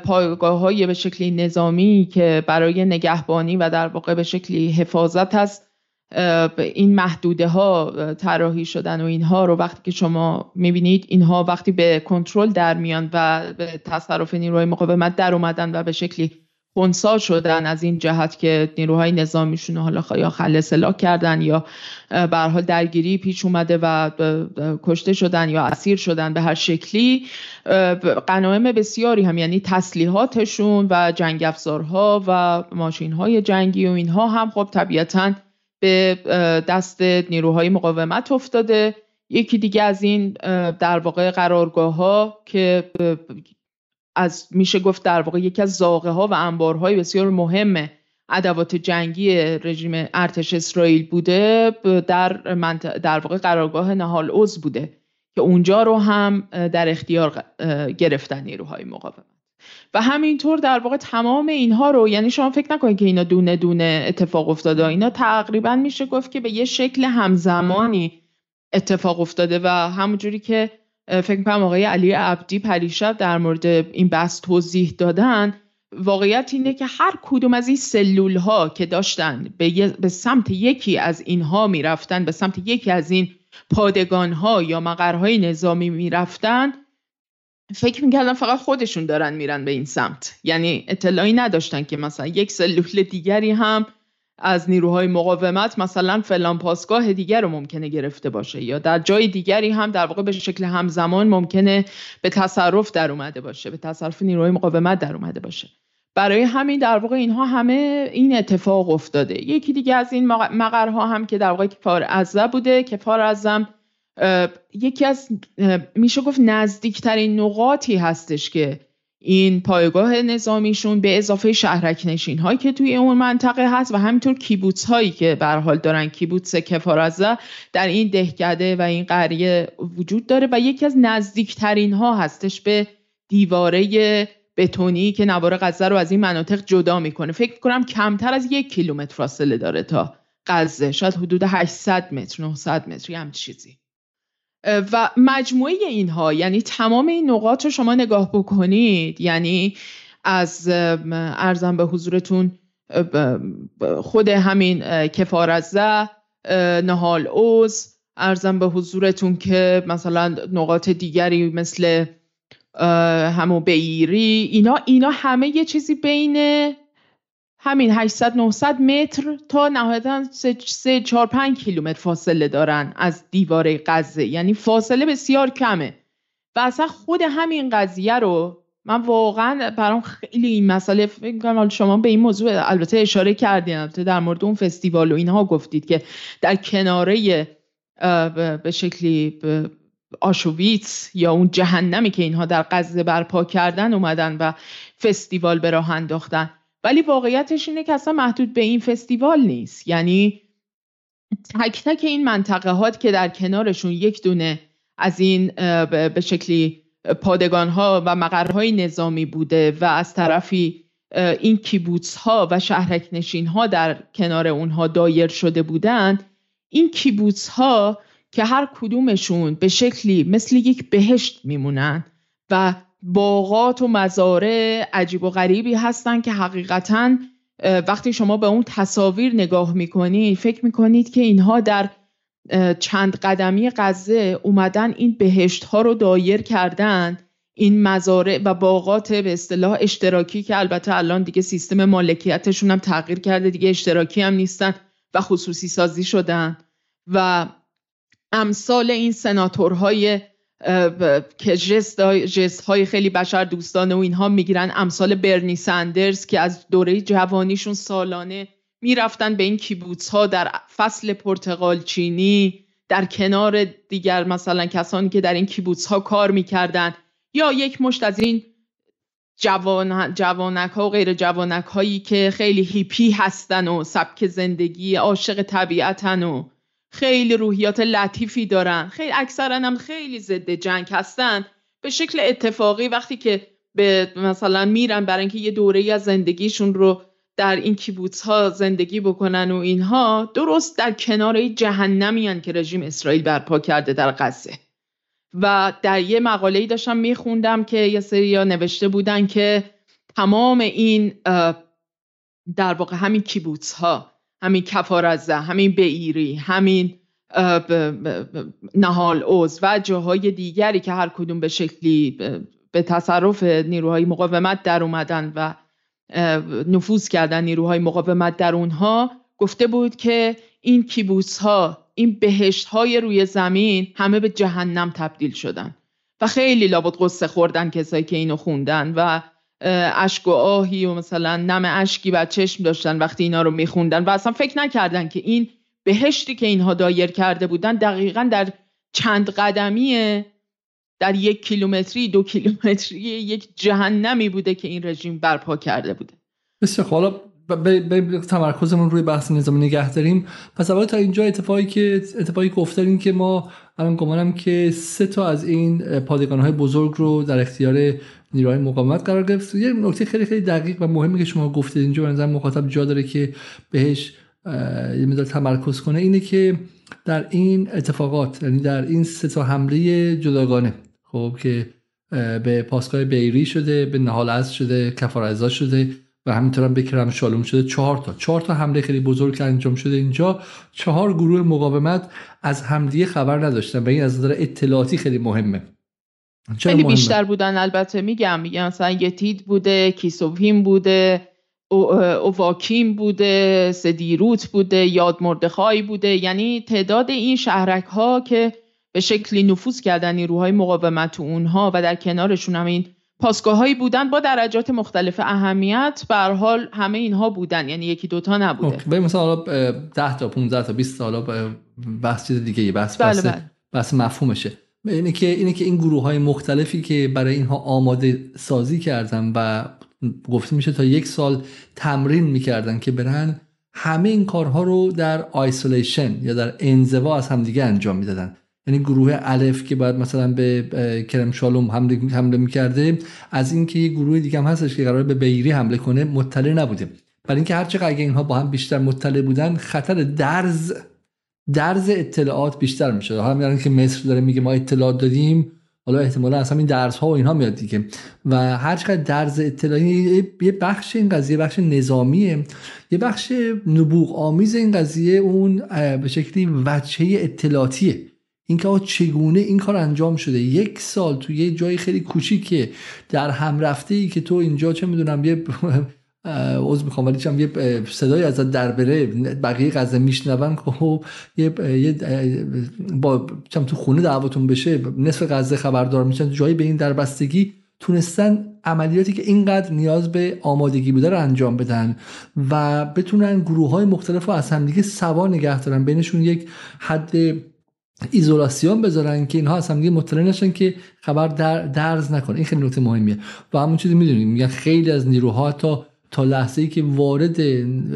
S2: پایگاه های به شکلی نظامی که برای نگهبانی و در واقع به شکلی حفاظت است این محدوده ها طراحی شدن و اینها رو وقتی که شما می‌بینید اینها وقتی به کنترل در میان و به تصرف نیروهای مقاومت در اومدن و به شکلی خونسا شدن از این جهت که نیروهای نظامیشون حالا یا خل سلاح کردن یا به حال درگیری پیش اومده و کشته شدن یا اسیر شدن به هر شکلی قنایم بسیاری هم یعنی تسلیحاتشون و جنگ افزارها و ماشین های جنگی و اینها هم خب طبیعتاً به دست نیروهای مقاومت افتاده. یکی دیگه از این در واقع قرارگاه ها که از میشه گفت در واقع یکی از زاغه ها و انبارهای بسیار مهم ادوات جنگی رژیم ارتش اسرائیل بوده در در واقع قرارگاه نهال اوز بوده که اونجا رو هم در اختیار گرفتن نیروهای مقاومت. و همینطور در واقع تمام اینها رو یعنی شما فکر نکنید که اینا دونه دونه اتفاق افتاده. اینا تقریبا میشه گفت که به یه شکل همزمانی اتفاق افتاده و همونجوری که فکر می‌کنم آقای علی عبدی پریشب در مورد این بحث توضیح دادن. واقعیت اینه که هر کدوم از این سلول ها که داشتن به, به سمت یکی از اینها می‌رفتن به سمت یکی از این پادگان ها یا مقرهای نظامی می‌رفتن فکر می‌کردن فقط خودشون دارن میرن به این سمت. یعنی اطلاعی نداشتن که مثلا یک سلول دیگری هم از نیروهای مقاومت مثلا فلان پاسگاه دیگر رو ممکنه گرفته باشه یا در جای دیگری هم در واقع به شکل همزمان ممکنه به تصرف در اومده باشه به تصرف نیروهای مقاومت در اومده باشه. برای همین در واقع اینها همه این اتفاق افتاده. یکی دیگه از این مقرها هم که در واقع کفار ازه بوده کفار ازم یکی از میشه گفت نزدیکترین نقاطی هستش که این پایگاه نظامیشون به اضافه شهرک نشین هایی که توی اون منطقه هست و همینطور کیبوتس هایی که به حال دارن کیبوتس کفارزه در این دهکده و این قریه وجود داره و یکی از نزدیکترین ها هستش به دیواره بتونی که نوار غزه رو از این مناطق جدا می‌کنه. فکر کنم کمتر از یک کیلومتر فاصله داره تا غزه. شاید حدود 800 متر 900 متر هم چیزی. و مجموعه اینها یعنی تمام این نقاط رو شما نگاه بکنید یعنی از ارزم به حضورتون خود همین کفارزه نهال اوز ارزم به حضورتون که مثلا نقاط دیگری مثل همو بیری اینا اینا همه یه چیزی بین همین 800 900 متر تا نهایتا 3 4 5 کیلومتر فاصله دارن از دیواره غزه. یعنی فاصله بسیار کمه. و اصلا خود همین قضیه رو من واقعا برام خیلی این مسئله فکر کنم شما به این موضوع البته اشاره کردین البته در مورد اون فستیوال و اینها گفتید که در کناره به شکلی آشویتس یا اون جهنمی که اینها در غزه برپا کردن اومدن و فستیوال به راه انداختن. ولی واقعیتش اینه که اصلا محدود به این فستیوال نیست. یعنی تک تک این منطقه هات که در کنارشون یک دونه از این به شکلی پادگان ها و مقرهای نظامی بوده و از طرفی این کیبوتس ها و شهرک نشین ها در کنار اونها دایر شده بودند این کیبوتس ها که هر کدومشون به شکلی مثل یک بهشت میمونن و باغات و مزارع عجیب و غریبی هستن که حقیقتا وقتی شما به اون تصاویر نگاه می‌کنید فکر می‌کنید که اینها در چند قدمی غزه اومدن این بهشت ها رو دایر کردن این مزارع و باغات به اصطلاح اشتراکی که البته الان دیگه سیستم مالکیتشون هم تغییر کرده دیگه اشتراکی هم نیستن و خصوصی سازی شدن. و امثال این سناتورهای که جست, های خیلی بشر دوستانه و اینها می‌گیرن. امثال برنی سندرز که از دوره جوانیشون سالانه می‌رفتن به این کیبوتس ها در فصل پرتغال چینی در کنار دیگر مثلا کسانی که در این کیبوتس ها کار می‌کردن یا یک مشت از این جوان، جوانک ها و غیر جوانک هایی که خیلی هیپی هستن و سبک زندگی عاشق طبیعتن و خیلی روحیات لطیفی دارن. خیلی اکثرا هم خیلی ضد جنگ هستن. به شکل اتفاقی وقتی که به مثلا میرن برای اینکه یه دوره از زندگیشون رو در این کیبوتس ها زندگی بکنن و اینها درست در کنار جهنمی که رژیم اسرائیل برپا کرده در غزه. و در یه مقاله داشتم میخوندم که یه سری نوشته بودن که تمام این در واقع همین کیبوتس ها همین کفارزه همین بیری همین نهال اوز و جاهای دیگری که هر کدوم به شکلی به تصرف نیروهای مقاومت در اومدن و نفوذ کردن نیروهای مقاومت در اونها گفته بود که این کیبوس ها این بهشت های روی زمین همه به جهنم تبدیل شدن و خیلی لابد قصه خوردن کسایی که اینو خوندن و اشک و آهی و مثلا نم اشکی بر چشم داشتن وقتی اینا رو میخوندن و اصلا فکر نکردن که این بهشتی که اینها دایر کرده بودن دقیقا در چند قدمیه. در یک کیلومتری دو کیلومتری یک جهنمی بوده که این رژیم برپا کرده بوده.
S1: بسیار حالا به تمرکزمون روی بحث نظام نگه داریم. پس اول تا اینجا اتفاقی که اتفاقی افتاد که ما الان گمانم که سه تا از این پادگان های بزرگ رو در اختیار نیروهای مقاومت قرار گرفت. یه نکته خیلی خیلی دقیق و مهمی که شما گفتید اینجا به مخاطب جا داره که بهش یه مقدار تمرکز کنه اینه که در این اتفاقات یعنی در این سه تا حمله جداگانه خب که به پاسگاه بیری شده به نهال شده کفار شده و همینطور هم بکرم شالوم شده. چهار تا چهار تا حمله خیلی بزرگ که انجام شده اینجا. چهار گروه مقاومت از همدیگه خبر نداشتن و این از نظر اطلاعاتی خیلی مهمه.
S2: خیلی بیشتر بودن البته میگم میگم مثلا یتید بوده کیسوفیم بوده اوواکیم بوده سدیروت بوده یاد مردخای بوده. یعنی تعداد این شهرک ها که به شکلی نفوذ کردن نیروهای مقاومت تو اونها و در کنارشون هم این پاسگاه هایی بودن با درجات مختلف اهمیت به حال همه اینها بودن. یعنی یکی دوتا نبوده.
S1: به مثلا حالا 10 تا 15 تا 20 تا حالا بحث چیز دیگه بحث بله بله. بحث مفهومشه. اینه که اینه که این گروه های مختلفی که برای اینها آماده سازی کردن و گفته میشه تا یک سال تمرین می‌کردن که برن همه این کارها رو در isolation یا در انزوا از همدیگه انجام می‌دادن. یعنی گروه الف که باید مثلا به کرم شالوم حمله, حمله می‌کرده از اینکه یه گروه دیگه هم هستش که قرار به بئری حمله کنه مطلع نبوده برای اینکه هرچقدر اگه اینها با هم بیشتر مطلع بودن خطر درز درز اطلاعات بیشتر میشه. حالا میارن که مصر داره میگه ما اطلاعات دادیم حالا احتمالا اصلا این درس ها و اینها میاد دیگه. و هر چقدر درز اطلاعی یه بخش این قضیه بخش نظامیه یه بخش نبوغ آمیز این قضیه اون به شکلی وجهه اطلاعاتیه. اینکه چگونه این کار انجام شده؟ یک سال تو یه جای خیلی کوچیکه در هم رفته ای که تو اینجا چه می‌دونم یه عوض می‌خوام ولی چم یه صدای ازت در بره بقیه غزه میشنون خب یه با چم تو خونه دعواتون بشه نصف غزه خبردار میشن جایی به این دربستگی تونستن عملیاتی که اینقدر نیاز به آمادگی بوده رو انجام بدن و بتونن گروه های مختلف رو از همدیگه سوا نگه دارن بینشون یک حد ایزولاسیون بذارن که اینها از همدیگه مطلع نشن که خبر در درز نکنه. این خیلی نکته مهمیه. و همون چیزی می‌دونیم میگن خیلی از نیروها تا تا لحظه ای که وارد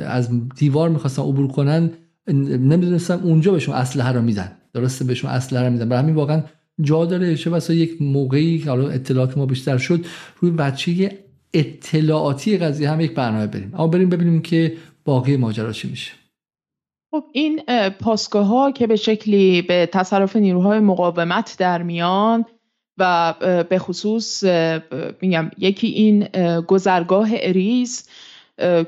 S1: از دیوار می‌خواستن عبور کنن نمی‌دونستم اونجا بهشون اسلحه رو میدن. درسته بهشون اسلحه رو میدن. برای همین واقعا جا داره. چه واسه یک موقعی حالا اطلاعات ما بیشتر شد روی بچه اطلاعاتی قضیه هم یک برنامه بریم. اما بریم ببینیم که باقی ماجرا چی میشه.
S2: خب این پاسگاه ها که به شکلی به تصرف نیروهای مقاومت در میان و به خصوص میگم یکی این گذرگاه اریز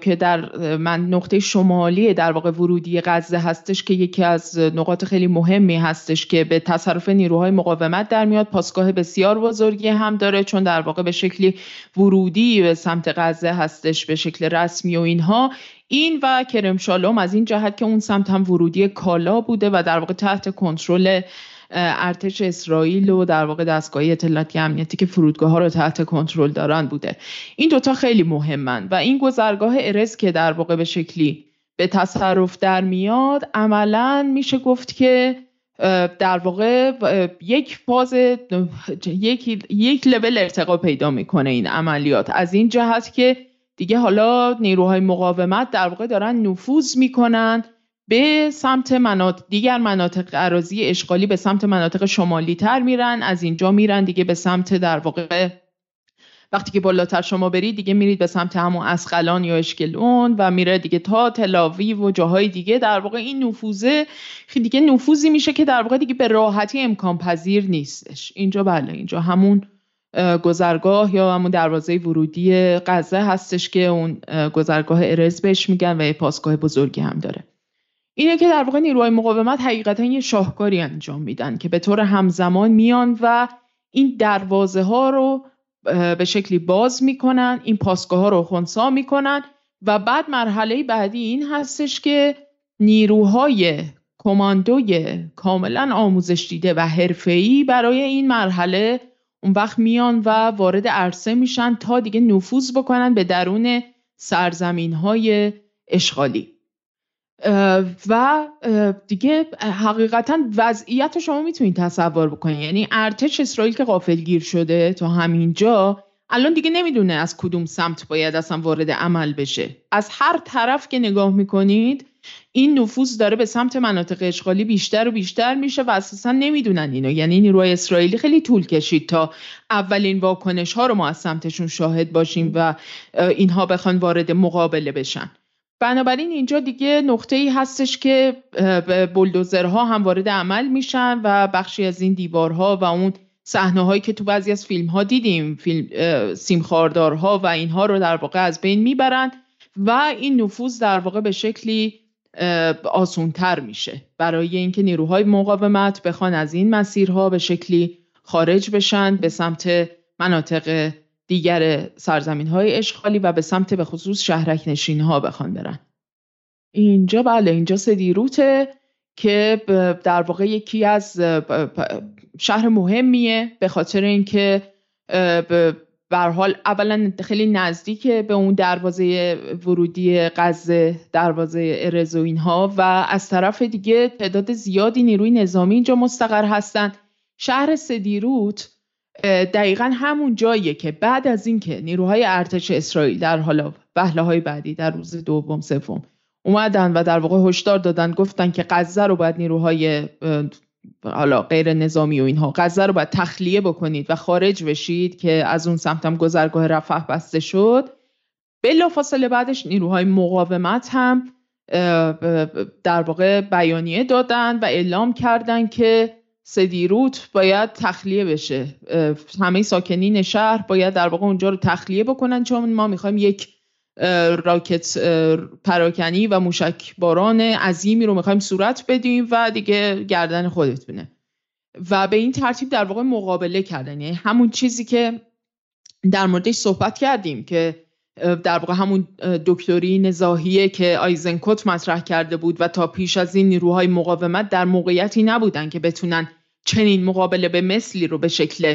S2: که در من نقطه شمالی در واقع ورودی غزه هستش که یکی از نقاط خیلی مهمی هستش که به تصرف نیروهای مقاومت در میاد. پاسگاه بسیار بزرگی هم داره چون در واقع به شکلی ورودی به سمت غزه هستش به شکل رسمی و اینها. این و کرم شالوم از این جهت که اون سمت هم ورودی کالا بوده و در واقع تحت کنترل ارتش اسرائیل و در واقع دستگاه اطلاعاتی امنیتی که فرودگاه ها رو تحت کنترل دارن بوده. این دوتا خیلی مهمن و این گذرگاه ارز که در واقع به شکلی به تصرف در میاد عملا میشه گفت که در واقع یک فاز یک یک لول ارتقا پیدا می‌کنه این عملیات. از این جهت که دیگه حالا نیروهای مقاومت در واقع دارن نفوذ می‌کنن به سمت مناطق دیگر مناطق عراضی اشغالی به سمت مناطق شمالی تر میرن از اینجا میرن دیگه به سمت در واقع وقتی که بالاتر شما برید دیگه میرید به سمت همون اسقلان یا اشکلون و میره دیگه تا تلاوی و جاهای دیگه. در واقع این نفوذه دیگه نفوذی میشه که در واقع دیگه به راحتی امکان پذیر نیستش. اینجا بله اینجا همون گذرگاه یا همون دروازه ورودی غزه هستش که اون گذرگاه ارز بهش میگن و یه پاسگاه بزرگی هم داره. اینه که در واقع نیروهای مقاومت حقیقتا یه شاهکاری انجام میدن که به طور همزمان میان و این دروازه ها رو به شکلی باز می‌کنن این پاسگاه ها رو خونسا می‌کنن و بعد مرحله بعدی این هستش که نیروهای کماندوی کاملا آموزش دیده و حرفه‌ای برای این مرحله اون وقت میان و وارد عرصه میشن تا دیگه نفوذ بکنن به درون سرزمین های اشغالی. و دیگه حقیقتا وضعیت شما می‌تونید تصور بکنید یعنی ارتش اسرائیل که غافلگیر شده تا همینجا الان دیگه نمی‌دونه از کدوم سمت باید اصلا وارد عمل بشه از هر طرف که نگاه می‌کنید این نفوذ داره به سمت مناطق اشغالی بیشتر و بیشتر میشه و اساسا نمی‌دونن اینو یعنی نیروی اسرائیلی خیلی طول کشید تا اولین واکنش ها رو ما از سمتشون شاهد باشیم و اینها بخوان وارد مقابله بشن بنابراین اینجا دیگه نقطه ای هستش که بلدوزرها هم وارد عمل میشن و بخشی از این دیوارها و اون صحنه هایی که تو بعضی از فیلم ها دیدیم فیلم سیمخاردارها و اینها رو در واقع از بین می‌برن و این نفوذ در واقع به شکلی آسونتر میشه. برای اینکه نیروهای مقاومت بخوان از این مسیرها به شکلی خارج بشن به سمت مناطق دیگر سرزمین های اشغالی و به سمت به خصوص شهرک نشین ها بخوان برن. اینجا بله اینجا سدیروته که در واقع یکی از شهر مهمیه به خاطر اینکه به حال اولا خیلی نزدیک به اون دروازه ورودی غزه دروازه ارز و اینها و از طرف دیگه تعداد زیادی نیروی نظامی اینجا مستقر هستن. شهر سدیروت دقیقا همون جاییه که بعد از اینکه نیروهای ارتش اسرائیل در حالا وهله های بعدی در روز دوم سوم اومدن و در واقع هشدار دادن گفتن که غزه رو باید نیروهای حالا غیر نظامی و اینها غزه رو باید تخلیه بکنید و خارج بشید که از اون سمت هم گذرگاه رفح بسته شد. بلا فاصله بعدش نیروهای مقاومت هم در واقع بیانیه دادن و اعلام کردن که سدیروت باید تخلیه بشه. همه ساکنین شهر باید در واقع اونجا رو تخلیه بکنن چون ما می‌خوایم یک راکت پراکنی و موشک باران عظیمی رو می‌خوایم صورت بدیم و دیگه گردن خودت بینه. و به این ترتیب در واقع مقابله کردن. یعنی همون چیزی که در موردش صحبت کردیم که در واقع همون دکتری نزاهیه که آیزنکوت مطرح کرده بود و تا پیش از این نیروهای مقاومت در موقعیتی نبودن که بتونن چنین مقابله به مثلی رو به شکل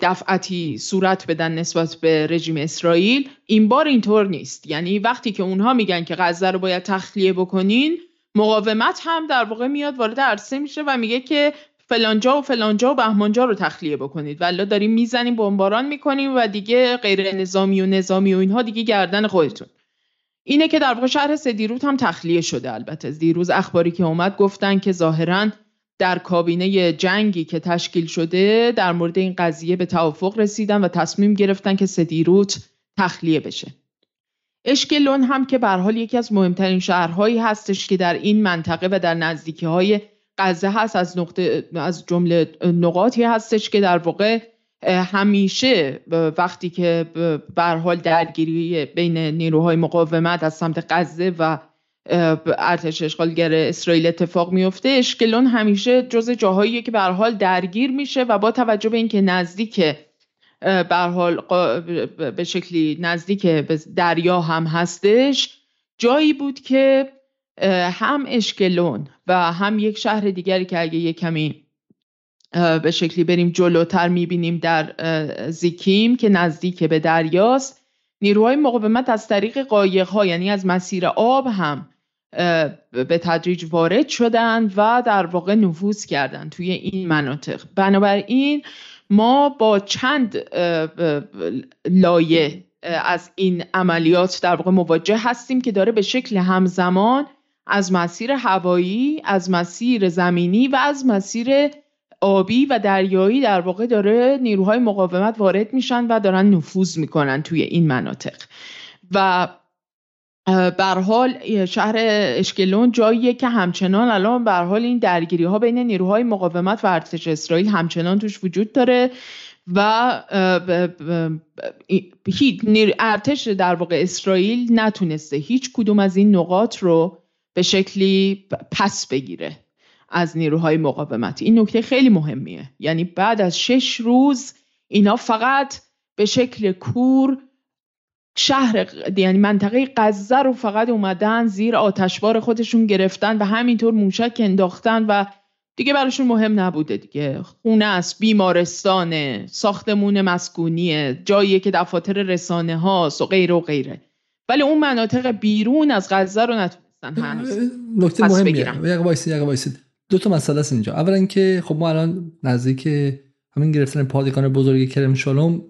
S2: دفعتی صورت بدن نسبت به رژیم اسرائیل این بار اینطور نیست. یعنی وقتی که اونها میگن که غزه رو باید تخلیه بکنین مقاومت هم در واقع میاد وارد عرصه میشه و میگه که فلانجا و فلانجا و بهمانجا رو تخلیه بکنید. ولی داریم می‌زنیم بمباران می‌کنیم و دیگه غیر نظامی و نظامی و اینها دیگه گردن خودتون. اینه که در واقع شهر سدیروت هم تخلیه شده البته. دیروز اخباری که اومد گفتن که ظاهرا در کابینه جنگی که تشکیل شده در مورد این قضیه به توافق رسیدن و تصمیم گرفتن که سدیروت تخلیه بشه. اشکلون هم که به حال یکی از مهمترین شهرهایی هستش که در این منطقه و در نزدیکی های غزه هست از نقطه از جمله نقاطی هستش که در واقع همیشه وقتی که به حال درگیری بین نیروهای مقاومت از سمت غزه و ارتش اشغالگر اسرائیل اتفاق میفته. اشکلون همیشه جز جاهایی که به حال درگیر میشه و با توجه به اینکه نزدیک به حال به شکلی نزدیک دریا هم هستش جایی بود که هم اشکلون و هم یک شهر دیگری که اگه یک کمی به شکلی بریم جلوتر می‌بینیم در زیکیم که نزدیک به دریاست. نیروهای مقاومت از طریق قایق ها یعنی از مسیر آب هم به تدریج وارد شدند و در واقع نفوذ کردند توی این مناطق. بنابراین ما با چند لایه از این عملیات در واقع مواجه هستیم که داره به شکل همزمان از مسیر هوایی از مسیر زمینی و از مسیر آبی و دریایی در واقع داره نیروهای مقاومت وارد میشن و دارن نفوذ می‌کنن توی این مناطق. و بر حال شهر اشکلون جاییه که همچنان الان بر حال این درگیری ها بین نیروهای مقاومت و ارتش اسرائیل همچنان توش وجود داره و ارتش در واقع اسرائیل نتونسته هیچ کدوم از این نقاط رو به شکلی پس بگیره از نیروهای مقاومت. این نکته خیلی مهمیه. یعنی بعد از شش روز اینا فقط به شکل کور شهر یعنی منطقه غزه رو فقط اومدن زیر آتشبار خودشون گرفتن و همینطور موشک انداختن و دیگه براشون مهم نبوده دیگه. خونه است بیمارستانه ساختمون مسکونیه جاییه که دفاتر رسانه هاست و غیره و غیره. ولی اون مناطق بیرون از غزه رو نتونستن هنوز
S1: نکته مهمیه. دو تا مسئله است اینجا. اولا اینکه خب ما الان نزدیک همین گرفتن پادگان بزرگ کرم شالوم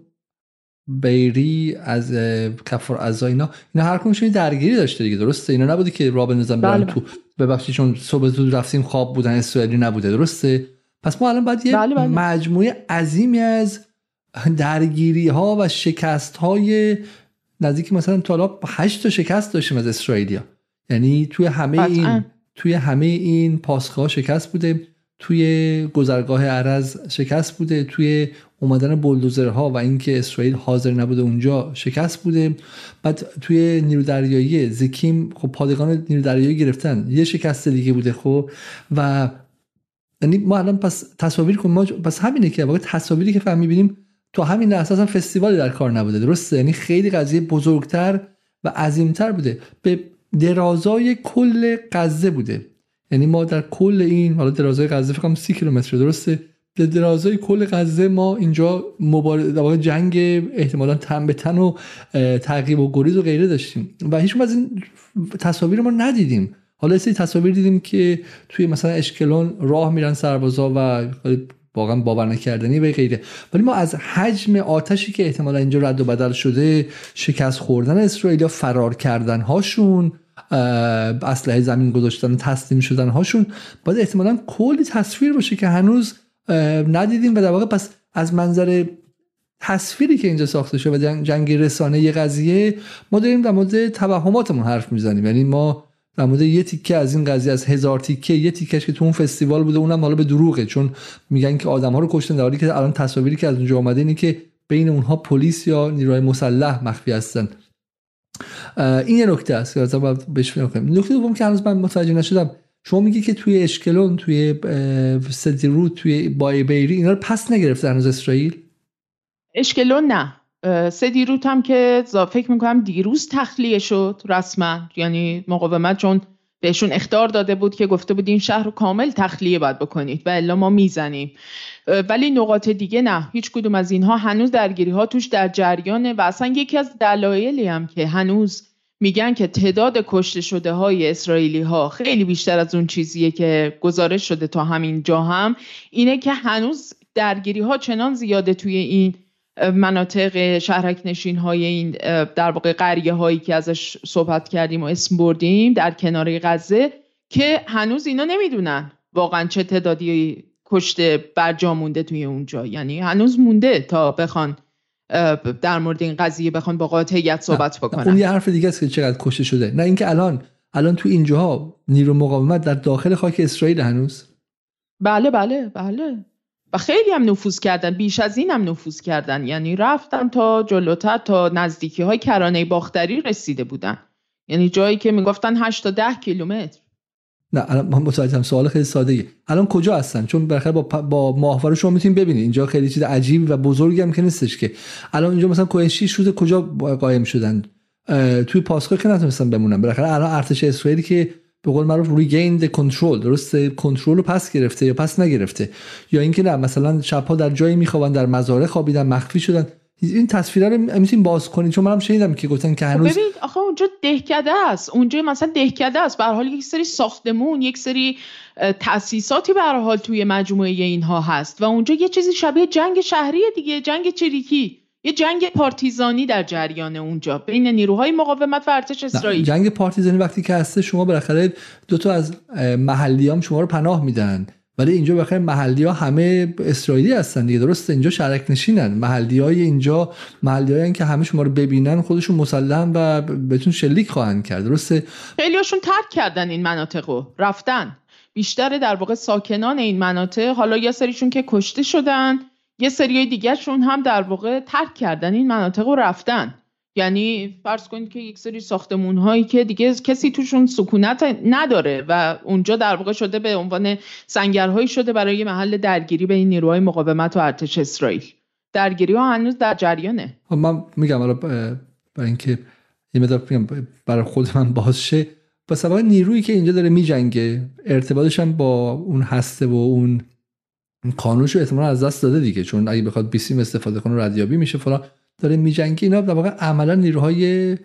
S1: بیری از کفر از اینا. اینا هر کنشون درگیری داشته دیگه درسته؟ اینا نبودی که رابن نظام بله تو ببخشید چون صبح زود رفتیم خواب بودن اسرائیلی نبوده درسته؟ پس ما الان باید یه بله بله. مجموعه عظیمی از درگیری ها و شکست های نزدیک مثلا تا 8 تا شکست داشتیم از اسرائیلیا. یعنی توی همه این توی همه این پاسخها شکست بوده. توی گذرگاه عرز شکست بوده توی اومدن بلدوزرها و اینکه اسرائیل حاضر نبوده اونجا شکست بوده. بعد توی نیرو دریایی زکیم خب پادگان نیرو دریایی گرفتن. یه شکست دیگه بوده خب. و یعنی ما الان پس تصاویر کنیم. ما پس همینه که واقعا تصاویری که فهم می‌بینیم تو همین لحظه اصلا فستیوالی در کار نبوده. درسته؟ یعنی خیلی قضیه بزرگتر و عظیمتر بوده. به درازای کل غزه بوده. یعنی ما در کل این حالا درازای غزه فکر کنم 30 کیلومتر درسته؟ در درازای کل غزه ما اینجا مبارزه جنگ احتمالا تن به تن و تعقیب و گریز و غیره داشتیم. و هیچ از این تصاویر ما ندیدیم. حالا سری تصاویر دیدیم که توی مثلا اشکلون راه میرن سربازا و واقعا باور نکردنی و غیره. ولی ما از حجم آتشی که احتمالا اینجا رد و بدل شده شکست خوردن اسرائیل فرار کردن هاشون اسلحه زمین گذاشتن تسلیم شدن هاشون. باید احتمالا کلی تصویر باشه که هنوز ندیدیم و در واقع پس از منظر تصویری که اینجا ساخته شده و جنگ رسانه یه قضیه ما داریم در مورد توهماتمون حرف می‌زنیم. یعنی ما در مورد یه تیکه از این قضیه از هزار تیکه یه تیکش که تو اون فستیوال بوده اونم حالا به دروغه. چون میگن که آدم ها رو کشتن. در حالی که الان تصاویری که از اونجا آمده اینه که بین اونها پلیس یا نیروهای مسلح مخفی هستن. این یه نکته است که باید بهش کنیم نکته دوم که هنوز من متوجه نشدم شما میگی که توی اشکلون توی سدیروت توی بای بیری اینا رو پس نگرفته هنوز اسرائیل؟
S2: اشکلون نه. سدیروت هم که فکر می‌کنم دیروز تخلیه شد رسما. یعنی مقاومت چون بهشون اختار داده بود که گفته بود این شهر رو کامل تخلیه باید بکنید و الا ما می‌زنیم. ولی نقاط دیگه نه. هیچ کدوم از اینها هنوز درگیری ها توش در جریانه و اصلا یکی از دلایلی هم که هنوز میگن که تعداد کشته شده های اسرائیلی ها خیلی بیشتر از اون چیزیه که گزارش شده تا همین جا هم اینه که هنوز درگیری ها چنان زیاده توی این مناطق شهرک نشین های این در واقع قریه هایی که ازش صحبت کردیم و اسم بردیم در کنار غزه که هنوز اینا نمی‌دونن واقعا چه تعدادی کشته برجا مونده توی اونجا. یعنی هنوز مونده تا بخوان در مورد این قضیه بخوان با قاطعیت صحبت بکنن.
S1: اون یه حرف دیگه است که چقدر کشته شده. نه اینکه الان الان تو اینجاها نیرو مقاومت در داخل خاک اسرائیل هنوز؟
S2: بله بله بله. و خیلی هم نفوذ کردن بیش از این هم نفوذ کردن. یعنی رفتن تا جلوتر تا نزدیکی های کرانه باختری رسیده بودن. یعنی جایی که می‌گفتن 8 تا 10 کیلومتر.
S1: نه الان من متوجهم سوال خیلی ساده ای الان کجا هستن؟ چون بالاخره با با ماهواره شما می‌تونید ببینید. اینجا خیلی چیز عجیب و بزرگی هم که نیستش که. الان اینجا مثلا کوه شده کجا قایم شدن؟ توی پاسخ که نتونستن بمونن بالاخره الان ارتش اسرائیلی که به قول معروف ریگین کنترل درسته؟ کنترل رو پس گرفته یا پس نگرفته؟ یا اینکه نه مثلا شبها در جایی میخوابن در مزارع خوابیدن مخفی شدن. این تصویره رو می‌تونیم باز کنید چون منم شنیدم که گفتن که هنوز
S2: ببینید آخه اونجا دهکده است. اونجا مثلا دهکده است. به حال یک سری ساختمون یک سری تاسیساتی به حال توی مجموعه اینها هست. و اونجا یه چیزی شبیه جنگ شهری دیگه جنگ چریکی. یه جنگ پارتیزانی در جریان اونجا بین نیروهای مقاومت و ارتش اسرائیل.
S1: جنگ پارتیزانی وقتی که هسته شما بالاخره دو تا از محلیام شما رو پناه میدن. ولی اینجا بخیر محلی ها همه اسرائیلی هستن دیگه درسته؟ اینجا شرک نشینن محلی های اینجا محلی که همه شما رو ببینن خودشون مسلم و بهتون شلیک خواهند کرد درسته؟
S2: هاشون ترک کردن این مناطق رو رفتن. بیشتر در واقع ساکنان این مناطق حالا یه سریشون که کشته شدن. یه سری دیگرشون هم در واقع ترک کردن این مناطق رو رفتن. یعنی فرض کنید که یک سری ساختمون هایی که دیگه کسی توشون سکونت نداره و اونجا در واقع شده به عنوان سنگرهایی شده برای محل درگیری به این نیروهای مقاومت و ارتش اسرائیل. درگیری ها هنوز در جریانه.
S1: خب من میگم حالا برای اینکه یه مدار برای خود من باز شه. نیرویی که اینجا داره میجنگه ارتباطش هم با اون هسته و اون قانونش رو از دست داده دیگه چون اگه بخواد بیسیم استفاده کنه ردیابی میشه فلان. داره میجنگه اینا در واقع عملا نیروهای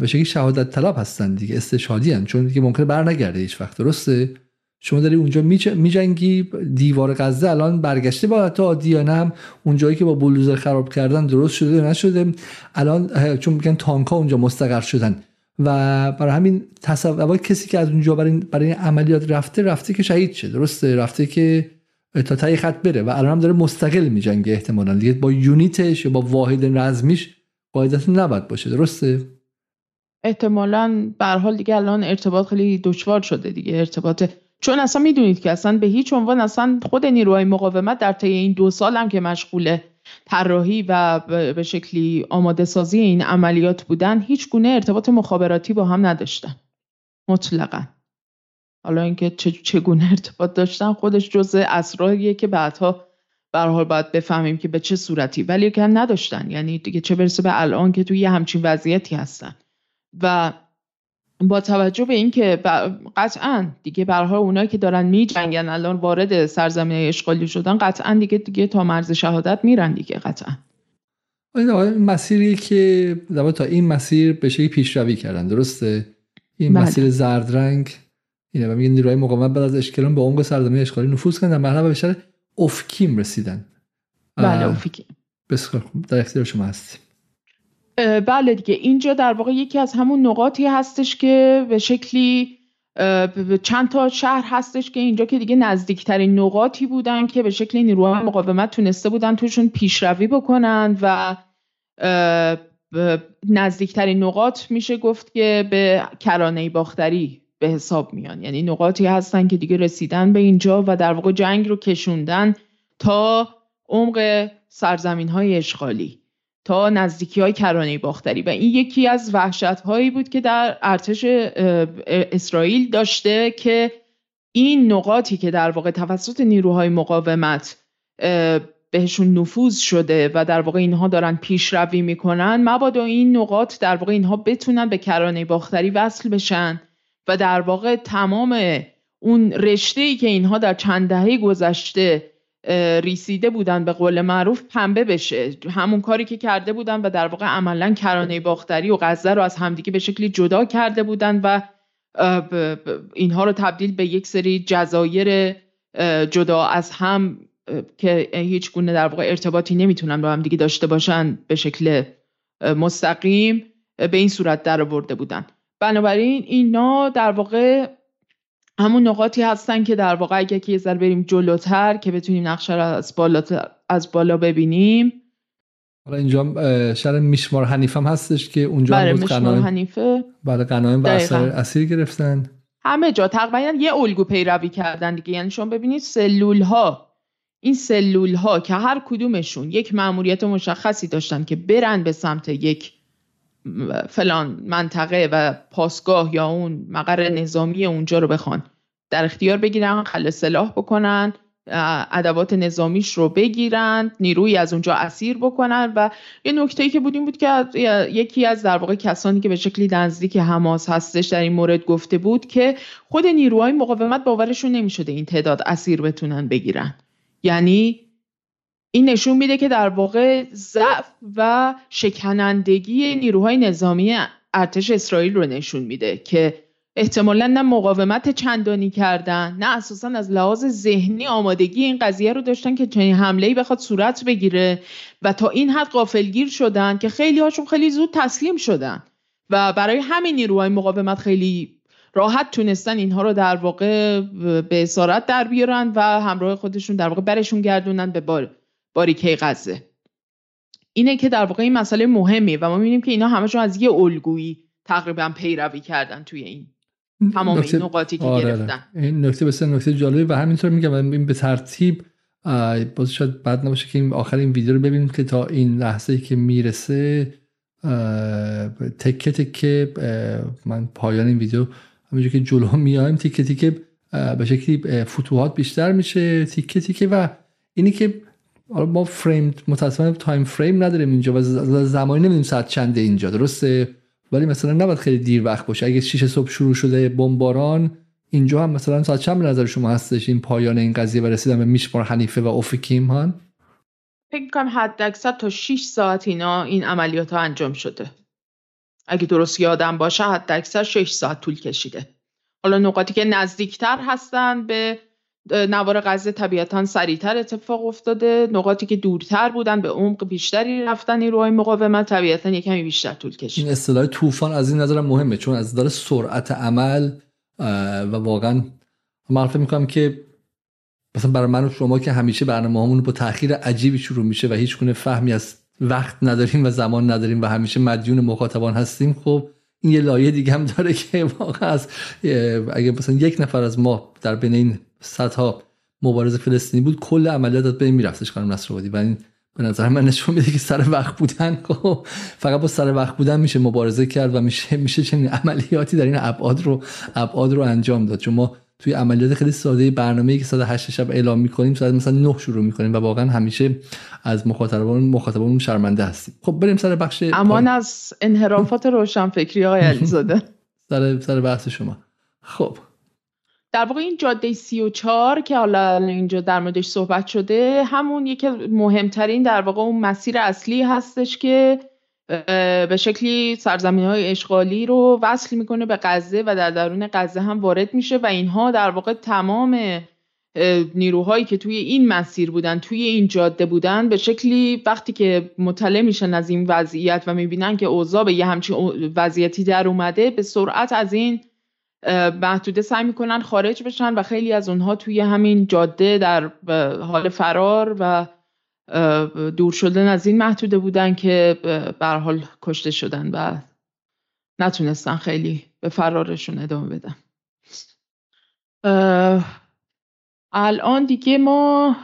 S1: به شکلی شهادت طلب هستن دیگه استشهادی هن. چون دیگه ممکنه بر نگرده هیچ وقت درسته؟ شما داری اونجا میجنگی دیوار غزه الان برگشته با حتی عادیانه هم اونجایی که با بولوزر خراب کردن درست شده نشده الان چون میگن تانک اونجا مستقر شدن. و برای همین تصور کسی که از اونجا برای, برای این عملیات رفته رفته که شهید شه درسته؟ رفته که تا تایی خط بره و الان هم داره مستقل میجنگه احتمالا. دیگه با یونیتش یا با واحد رزمیش قاعدتا نباید باشه. درسته؟
S2: احتمالا به حال دیگه الان ارتباط خیلی دشوار شده دیگه. ارتباط چون اصلا می‌دونید که اصلا به هیچ عنوان اصلا خود نیروهای مقاومت در طی این دو سال هم که مشغول طراحی و به شکلی آماده سازی این عملیات بودن هیچ گونه ارتباط مخابراتی با هم نداشتن. مطلقا. حالا اینکه چگونه ارتباط داشتن خودش جزء اسراریه که بعدها به حال باید بفهمیم که به چه صورتی. ولی که نداشتن. یعنی دیگه چه برسه به الان که توی همچین وضعیتی هستن. و با توجه به اینکه قطعا دیگه حال اونایی که دارن میجنگن الان وارد سرزمین اشغالی شدن قطعا دیگه دیگه تا مرز شهادت میرن دیگه قطعا.
S1: این مسیری که تا این مسیر به شکلی پیشروی کردن درسته؟ این بله. مسیر زرد رنگ اینه و میگن نیروهای مقاومت بعد از اشکالون به عمق سرزمین اشغالی نفوذ کردن در به شهر افکیم رسیدن.
S2: بله افکیم
S1: بسیار در اختیار شما هستیم.
S2: بله دیگه. اینجا در واقع یکی از همون نقاطی هستش که به شکلی چند تا شهر هستش که اینجا که دیگه نزدیکترین نقاطی بودن که به شکلی نیروهای مقاومت تونسته بودن توشون پیشروی بکنن و نزدیکترین نقاط میشه گفت که به کرانه باختری به حساب میان. یعنی نقاطی هستن که دیگه رسیدن به اینجا و در واقع جنگ رو کشوندن تا عمق سرزمین های اشغالی تا نزدیکی های کرانه باختری. و این یکی از وحشت هایی بود که در ارتش اسرائیل داشته که این نقاطی که در واقع توسط نیروهای مقاومت بهشون نفوذ شده و در واقع اینها دارن پیشروی می‌کنن مبادا این نقاط در واقع اینها بتونن به کرانه باختری وصل بشن. و در واقع تمام اون رشته ای که اینها در چند دهه گذشته ریسیده بودن به قول معروف پنبه بشه. همون کاری که کرده بودن و در واقع عملا کرانه باختری و غزه رو از همدیگه به شکلی جدا کرده بودن و اینها رو تبدیل به یک سری جزایر جدا از هم که هیچ گونه در واقع ارتباطی نمی‌تونن با هم دیگه داشته باشن به شکل مستقیم به این صورت در برده بودن. بنابراین اینا در واقع همون نقاطی هستن که در واقع اگه که یه ذره بریم جلوتر که بتونیم نقشه رو از بالا, از بالا ببینیم.
S1: حالا اینجا شهر میشمار حنیف هم هستش که اونجا
S2: بله، میشمار حنیفه.
S1: برای قنایم و اسیر گرفتن.
S2: همه جا. تقریبا یه الگو پیروی کردن دیگه. یعنی شما ببینید سلول ها این سلول ها که هر کدومشون یک مأموریت مشخصی داشتن که برن به سمت یک فلان منطقه و پاسگاه یا اون مقر نظامی اونجا رو بخوان. در اختیار بگیرن خل سلاح بکنن ادوات نظامیش رو بگیرن نیروی از اونجا اسیر بکنن و یه نکته که بود این بود که یکی از در واقع کسانی که به شکلی نزدیک حماس هستش در این مورد گفته بود که خود نیروهای مقاومت باورشون نمی‌شده این تعداد اسیر بتونن بگیرن. یعنی این نشون میده که در واقع ضعف و شکنندگی نیروهای نظامی ارتش اسرائیل رو نشون میده که احتمالا نه مقاومت چندانی کردن نه اساسا از لحاظ ذهنی آمادگی این قضیه رو داشتن که چنین حمله ای بخواد صورت بگیره و تا این حد غافلگیر شدن که خیلی هاشون خیلی زود تسلیم شدن و برای همین نیروهای مقاومت خیلی راحت تونستن اینها رو در واقع به اسارت در بیارن و همراه خودشون در واقع برشون گردونن به بار باریکه غزه اینه که در واقع این مسئله مهمی و ما می‌بینیم که اینا همشون از یه الگویی تقریبا پیروی کردن توی این تمام این نقاطی که آره, آره. گرفتن
S1: این نکته بسیار نکته جالبی و همینطور میگم این به ترتیب باز شاید بد نباشه که این آخر این ویدیو رو ببینیم که تا این لحظه که می‌رسه تکه تکه من پایان این ویدیو همینجور که جلو میایم تیکه تیکه به شکلی فتوحات بیشتر میشه تیکه تیکه و اینی که ما فریم متاسفانه تایم فریم نداریم اینجا و زمانی نمی‌دونیم ساعت چنده اینجا درسته؟ ولی مثلا نباید خیلی دیر وقت باشه. اگه 6 صبح شروع شده بمباران اینجا هم مثلا ساعت چند نظر شما هستش این پایان این قضیه و رسیدن به میشمار حنیفه و اوفکیم هان؟
S2: فکر کنم حد اکثر تا 6 ساعت اینا این عملیات ها انجام شده. اگه درست یادم باشه حد اکثر 6 ساعت طول کشیده. حالا نقاطی که نزدیکتر هستن به نوار غزه طبیعتا سریعتر اتفاق افتاده. نقاطی که دورتر بودن به عمق بیشتری رفتن نیروهای مقاومت. طبیعتا کمی بیشتر طول کشید.
S1: این اصطلاح طوفان از این نظرم مهمه چون از نظر سرعت عمل و واقعا فکر می‌کنم که مثلا برای من و شما که همیشه برنامه همون با تاخیر عجیبی شروع میشه و هیچ گونه فهمی از وقت نداریم و زمان نداریم و همیشه مدیون مخاطبان هستیم خب این یه لایه دیگه هم داره که واقعا از اگه مثلا یک نفر از ما در بین این صدها مبارز فلسطینی بود کل عملیات به این میرفتش خانم نصرآبادی. و این به نظر من نشون میده که سر وقت بودن خب فقط با سر وقت بودن میشه مبارزه کرد و میشه میشه چنین عملیاتی در این ابعاد رو ابعاد رو انجام داد. چون ما توی عملیات خیلی ساده برنامه‌ای که ساعت 8 شب اعلام می‌کنیم ساعت مثلا 9 شروع می‌کنیم و واقعا همیشه از مخاطبان مخاطبان شرمنده هستیم. خب بریم سر بخش
S2: امان از انحرافات روشنفکری آقای علیزاده.
S1: سر سر بحث شما. خب.
S2: در واقع این جاده 34 که حالا اینجا در موردش صحبت شده همون یکی مهمترین در واقع اون مسیر اصلی هستش که به شکلی سرزمین های اشغالی رو وصل می‌کنه به غزه و در درون غزه هم وارد میشه و اینها در واقع تمام نیروهایی که توی این مسیر بودن توی این جاده بودن به شکلی وقتی که مطلع میشن از این وضعیت و می‌بینن که اوضاع به یه همچین وضعیتی در اومده به سرعت از این محدوده سعی می‌کنن خارج بشن و خیلی از اونها توی همین جاده در حال فرار و دور شدن از این محدوده بودن که به حال کشته شدن و نتونستن خیلی به فرارشون ادامه بدن. الان دیگه ما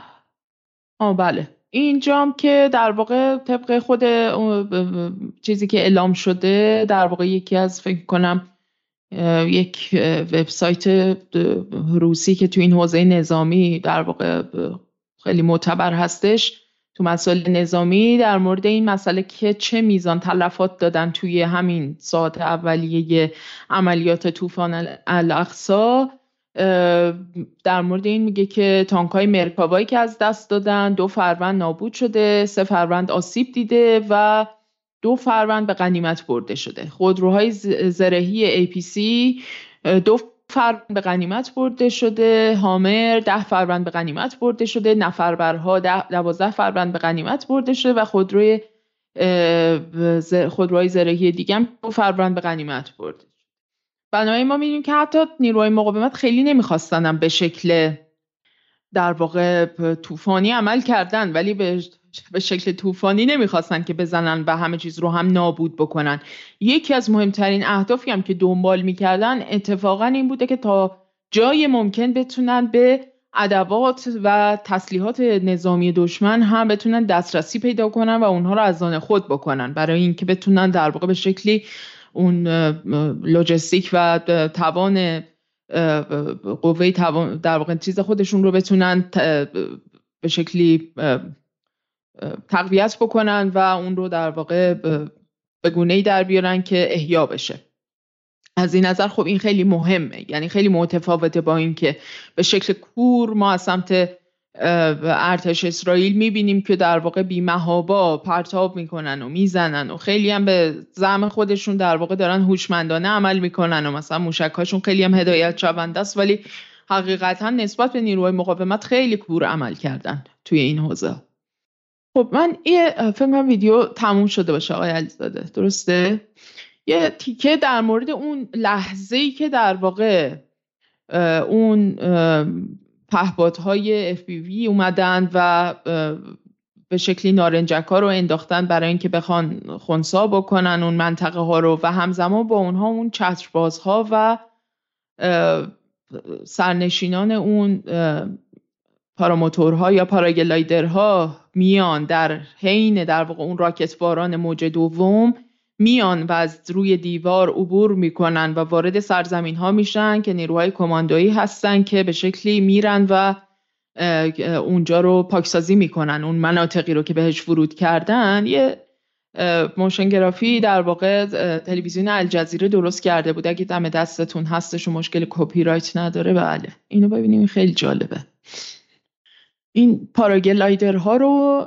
S2: آه بله. اینجام که در واقع طبق خود چیزی که اعلام شده در واقع یکی از فکر کنم یک وبسایت روسی که تو این حوزه نظامی در واقع خیلی معتبر هستش. تو مسائل نظامی در مورد این مسئله که چه میزان تلفات دادن توی همین ساعت اولیه عملیات طوفان الاقصا در مورد این میگه که تانک های مرکاوایی که از دست دادن دو فروند نابود شده سه فروند آسیب دیده و دو فروند به غنیمت برده شده. خودروهای زرهی APC دو فروند به غنیمت برده شده. هامر ده فروند به غنیمت برده شده. نفربرها دوازده فروند به غنیمت برده شده و خودروی خودروهای زرهی دیگه هم دو فروند به غنیمت برده بنابراین ما می‌دونیم که حتی نیروهای مقاومت خیلی نمی‌خواستن به شکل در واقع طوفانی عمل کردن ولی به به شکل طوفانی نمی‌خواستن که بزنن و همه چیز رو هم نابود بکنن. یکی از مهمترین اهدافی هم که دنبال می‌کردن اتفاقا این بوده که تا جای ممکن بتونن به ادوات و تسلیحات نظامی دشمن هم بتونن دسترسی پیدا کنن و اونها رو از آن خود بکنن. برای اینکه بتونن در واقع به شکلی اون لوجستیک و توان قوه توان در واقع چیز خودشون رو بتونن به شکلی تقویت بکنن و اون رو در واقع به گونه ای در بیارن که احیا بشه. از این نظر خب این خیلی مهمه. یعنی خیلی متفاوته با اینکه به شکل کور ما از سمت ارتش اسرائیل می‌بینیم که در واقع بیمهابا پرتاب می‌کنن و می‌زنن و خیلی هم به زعم خودشون در واقع دارن هوشمندانه عمل می‌کنن و مثلا موشکهاشون خیلی هم هدایت شونده است ولی حقیقتا نسبت به نیروهای مقاومت خیلی کور عمل کردن توی این حوزه. خب من یه فکر ویدیو تموم شده باشه آقای علیزاده. درسته؟ یه تیکه در مورد اون لحظه ای که در واقع اون پهپادهای FPV اومدن و به شکلی نارنجک ها رو انداختن برای اینکه بخوان خونسا بکنن اون منطقه ها رو و همزمان با اونها اون چترباز ها و سرنشینان اون پاراموتورها یا پاراگلایدرها میان در حین در واقع اون راکت باران موج دوم میان و از روی دیوار عبور می‌کنن و وارد سرزمین ها میشن که نیروهای کماندویی هستن که به شکلی میرن و اونجا رو پاکسازی می‌کنن. اون مناطقی رو که بهش ورود کردن یه motion graphic در واقع تلویزیون الجزیره درست کرده بود. اگه دم دستتون هستش و مشکل کپی رایت نداره بله. اینو ببینیم خیلی جالبه. این پاراگلایدرها رو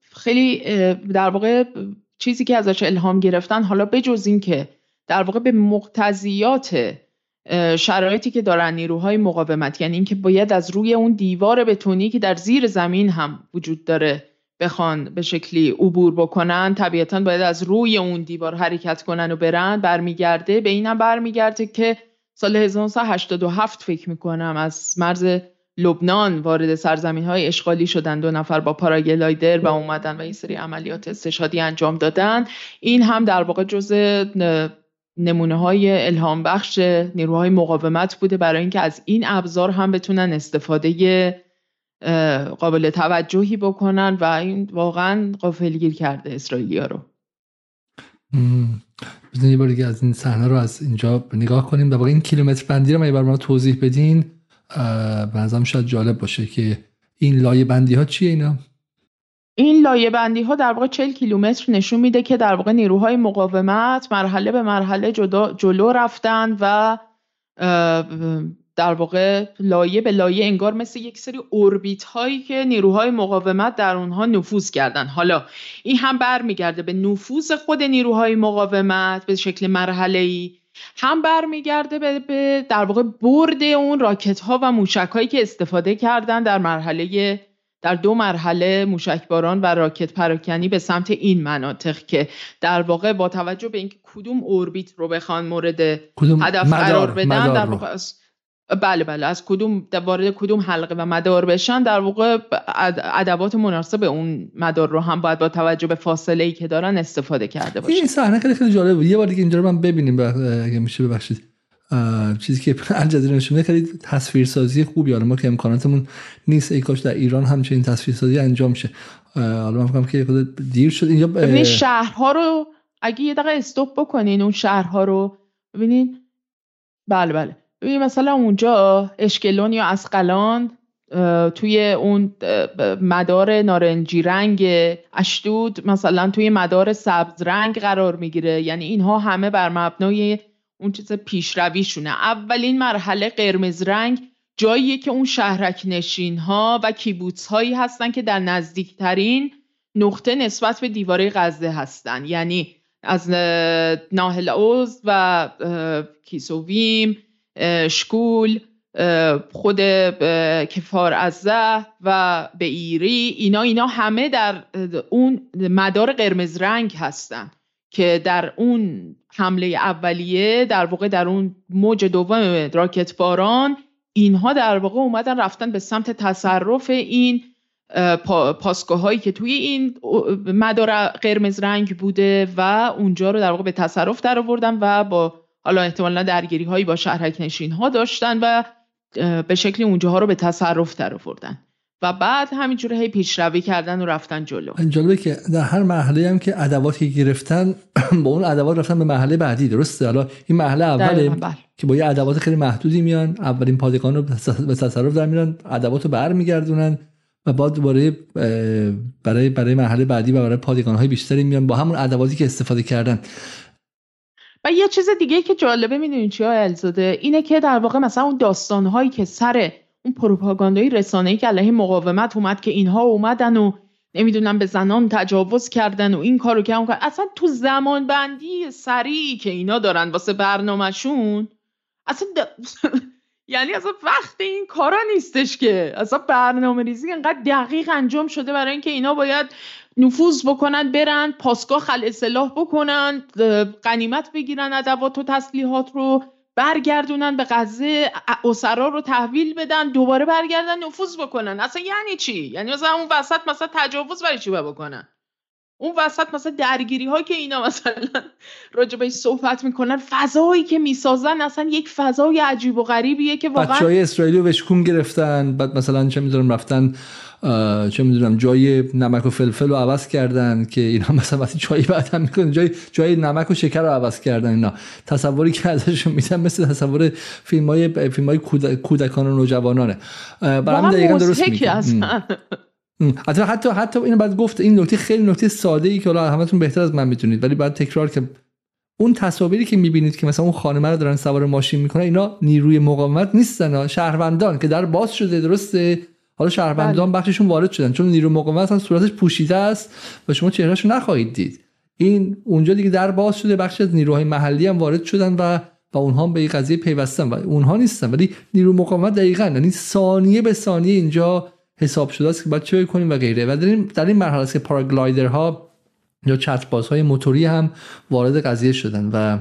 S2: خیلی در واقع چیزی که ازش الهام گرفتن حالا بجز این که در واقع به مقتضیات شرایطی که دارن نیروهای مقاومت یعنی اینکه باید از روی اون دیوار بتونی که در زیر زمین هم وجود داره بخوان به شکلی عبور بکنن طبیعتا باید از روی اون دیوار حرکت کنن و برن برمیگرده به اینم برمیگرده که سال 1987 فکر می‌کنم از مرز لبنان وارد سرزمین های اشغالی شدن. دو نفر با پاراگلایدر و اومدن و این سری عملیات استشادی انجام دادن. این هم در واقع جز نمونه های الهام بخش نیروهای مقاومت بوده. برای اینکه از این ابزار هم بتونن استفاده قابل توجهی بکنن و این واقعا قافلگیر کرده اسرائیلیا رو.
S1: بزنید یه از این صحنه رو از اینجا نگاه کنیم. در واقع این کیلومتر بندی رو من ما توضیح بدین. به شاید جالب باشه که این لایه بندی ها چیه اینا؟
S2: این لایه بندی ها در واقع 40 کیلومتر نشون میده که در واقع نیروهای مقاومت مرحله به مرحله جلو رفتن و در واقع لایه به لایه انگار مثل یک سری اوربیت هایی که نیروهای مقاومت در اونها نفوذ کردن. حالا این هم برمیگرده به نفوذ خود نیروهای مقاومت به شکل مرحله ای هم برمیگرده به, به در واقع برد اون راکت ها و موشک هایی که استفاده کردن در مرحله در دو مرحله موشکباران و راکت پراکنی به سمت این مناطق که در واقع با توجه به اینکه کدوم اوربیت رو بخوان مورد هدف قرار بدن در واقع بله بله. از کدوم وارد کدوم حلقه و مدار بشن در واقع ادوات مناسب اون مدار رو هم باید با توجه به فاصله ای که دارن استفاده کرده باشه
S1: این صحنه خیلی خیلی جالب بود. یه بار دیگه اینجا رو من ببینیم اگه میشه ببخشید. چیزی که الجزیره نشون میده خیلی تصویرسازی خوبی. حالا ما که امکاناتمون نیست ای کاش در ایران همچین تصویرسازی انجام شه. حالا من فکرم که خود دیر شد. اینجا
S2: ببینید شهرها رو اگه یه دقیقه استوب بکنین اون شهرها رو. ببینین. بله بله. ببینید مثلا اونجا اشکلون یا اسقلان توی اون مدار نارنجی رنگ اشدود مثلا توی مدار سبز رنگ قرار می‌گیره. یعنی اینها همه بر مبنای اون چیز پیشرویشونه. اولین مرحله قرمز رنگ جاییه که اون شهرک نشین ها و کیبوتس هایی هستن که در نزدیکترین نقطه نسبت به دیواره غزه هستن. یعنی از ناهل اوز و کیسوویم شکول خود کفار ازه و به ایری اینا اینا همه در اون مدار قرمز رنگ هستن که در اون حمله اولیه در واقع در اون موج دوم راکت باران اینها در واقع اومدن رفتن به سمت تصرف این پاسگاه هایی که توی این مدار قرمز رنگ بوده و اونجا رو در واقع به تصرف در آوردن و با حالا احتمالا درگیری هایی با شهرک نشین ها داشتن و به شکلی اونجاها رو به تصرف در آوردن. و بعد همینجور هی پیشروی کردن و رفتن جلو.
S1: جالبه که در هر مرحله هم که ادواتی گرفتن با اون ادوات رفتن به مرحله بعدی درسته؟ حالا این مرحله اوله بله. که با یه ادوات خیلی محدودی میان اولین پادگان رو به تصرف در میرن ادوات رو برمیگردونن و بعد دوباره برای برای مرحله بعدی و برای پادگان های بیشتری میان با همون ادواتی که استفاده کردن.
S2: و یه چیز دیگه که جالبه می‌دونین چی الزاده اینه که در واقع مثلا اون داستان هایی که سر اون پروپاگاندای رسانه‌ای که علیه مقاومت اومد که اینها اومدن و نمی‌دونم به زنان تجاوز کردن و این کارو که اون اصلا تو زمان بندی سریعی که اینا دارن واسه برنامهشون اصلا یعنی اصلا وقت این کارا نیستش که. اصلا برنامه ریزی انقدر دقیق انجام شده برای اینکه اینا باید نفوذ بکنن برن پاسگاه خل اصلاح بکنن قنیمت بگیرن ادوات و تسلیحات رو برگردونن به غزه اسرا رو تحویل بدن دوباره برگردن نفوذ بکنن. اصلا یعنی چی؟ یعنی مثلا اون وسط مثلا تجاوز برای چی بکنن؟ اون وسط مثلا درگیری ها که اینا مثلا راجبش صحبت می‌کنن فضایی که می‌سازن اصلا یک فضای عجیب و غریبیه که واقعا
S1: بچهای اسرائیلی رو بشکون گرفتن. بعد مثلا چه می‌دونم رفتن چه می‌دونم جای نمک و فلفل رو عوض کردن که اینا مثلا وقتی چای بعد هم می‌کنن جای جای نمک و شکر رو عوض کردن اینا. تصوری که ازشون میدن مثل تصور فیلم های فیلم های کودکان و نوجوانانه.
S2: برام دقیقاً درست میگم
S1: حتی حتی حتی اینو بعد گفت این نکته خیلی نکته ساده ای که حالا همتون بهتر از من می‌تونید ولی بعد تکرار که اون تصاویری که می‌بینید که مثلا اون خانمه رو دارن سوار ماشین می‌کنن اینا نیروی مقاومت نیستن شهروندان که در باز شده درسته؟ حالا شهروندان بله. بخششون وارد شدن چون نیرو مقاومت هم صورتش پوشیده است و شما چهرهشو نخواهید دید. این اونجا دیگه در باز شده بخش از نیروهای محلی هم وارد شدن و و اونها به این قضیه پیوستن و اونها نیستن. ولی نیرو مقاومت دقیقا یعنی ثانیه به ثانیه اینجا حساب شده است که باید چه کنیم و غیره. و در این, در این مرحله است که پاراگلایدرها یا چت های موتوری هم وارد قضیه شدن و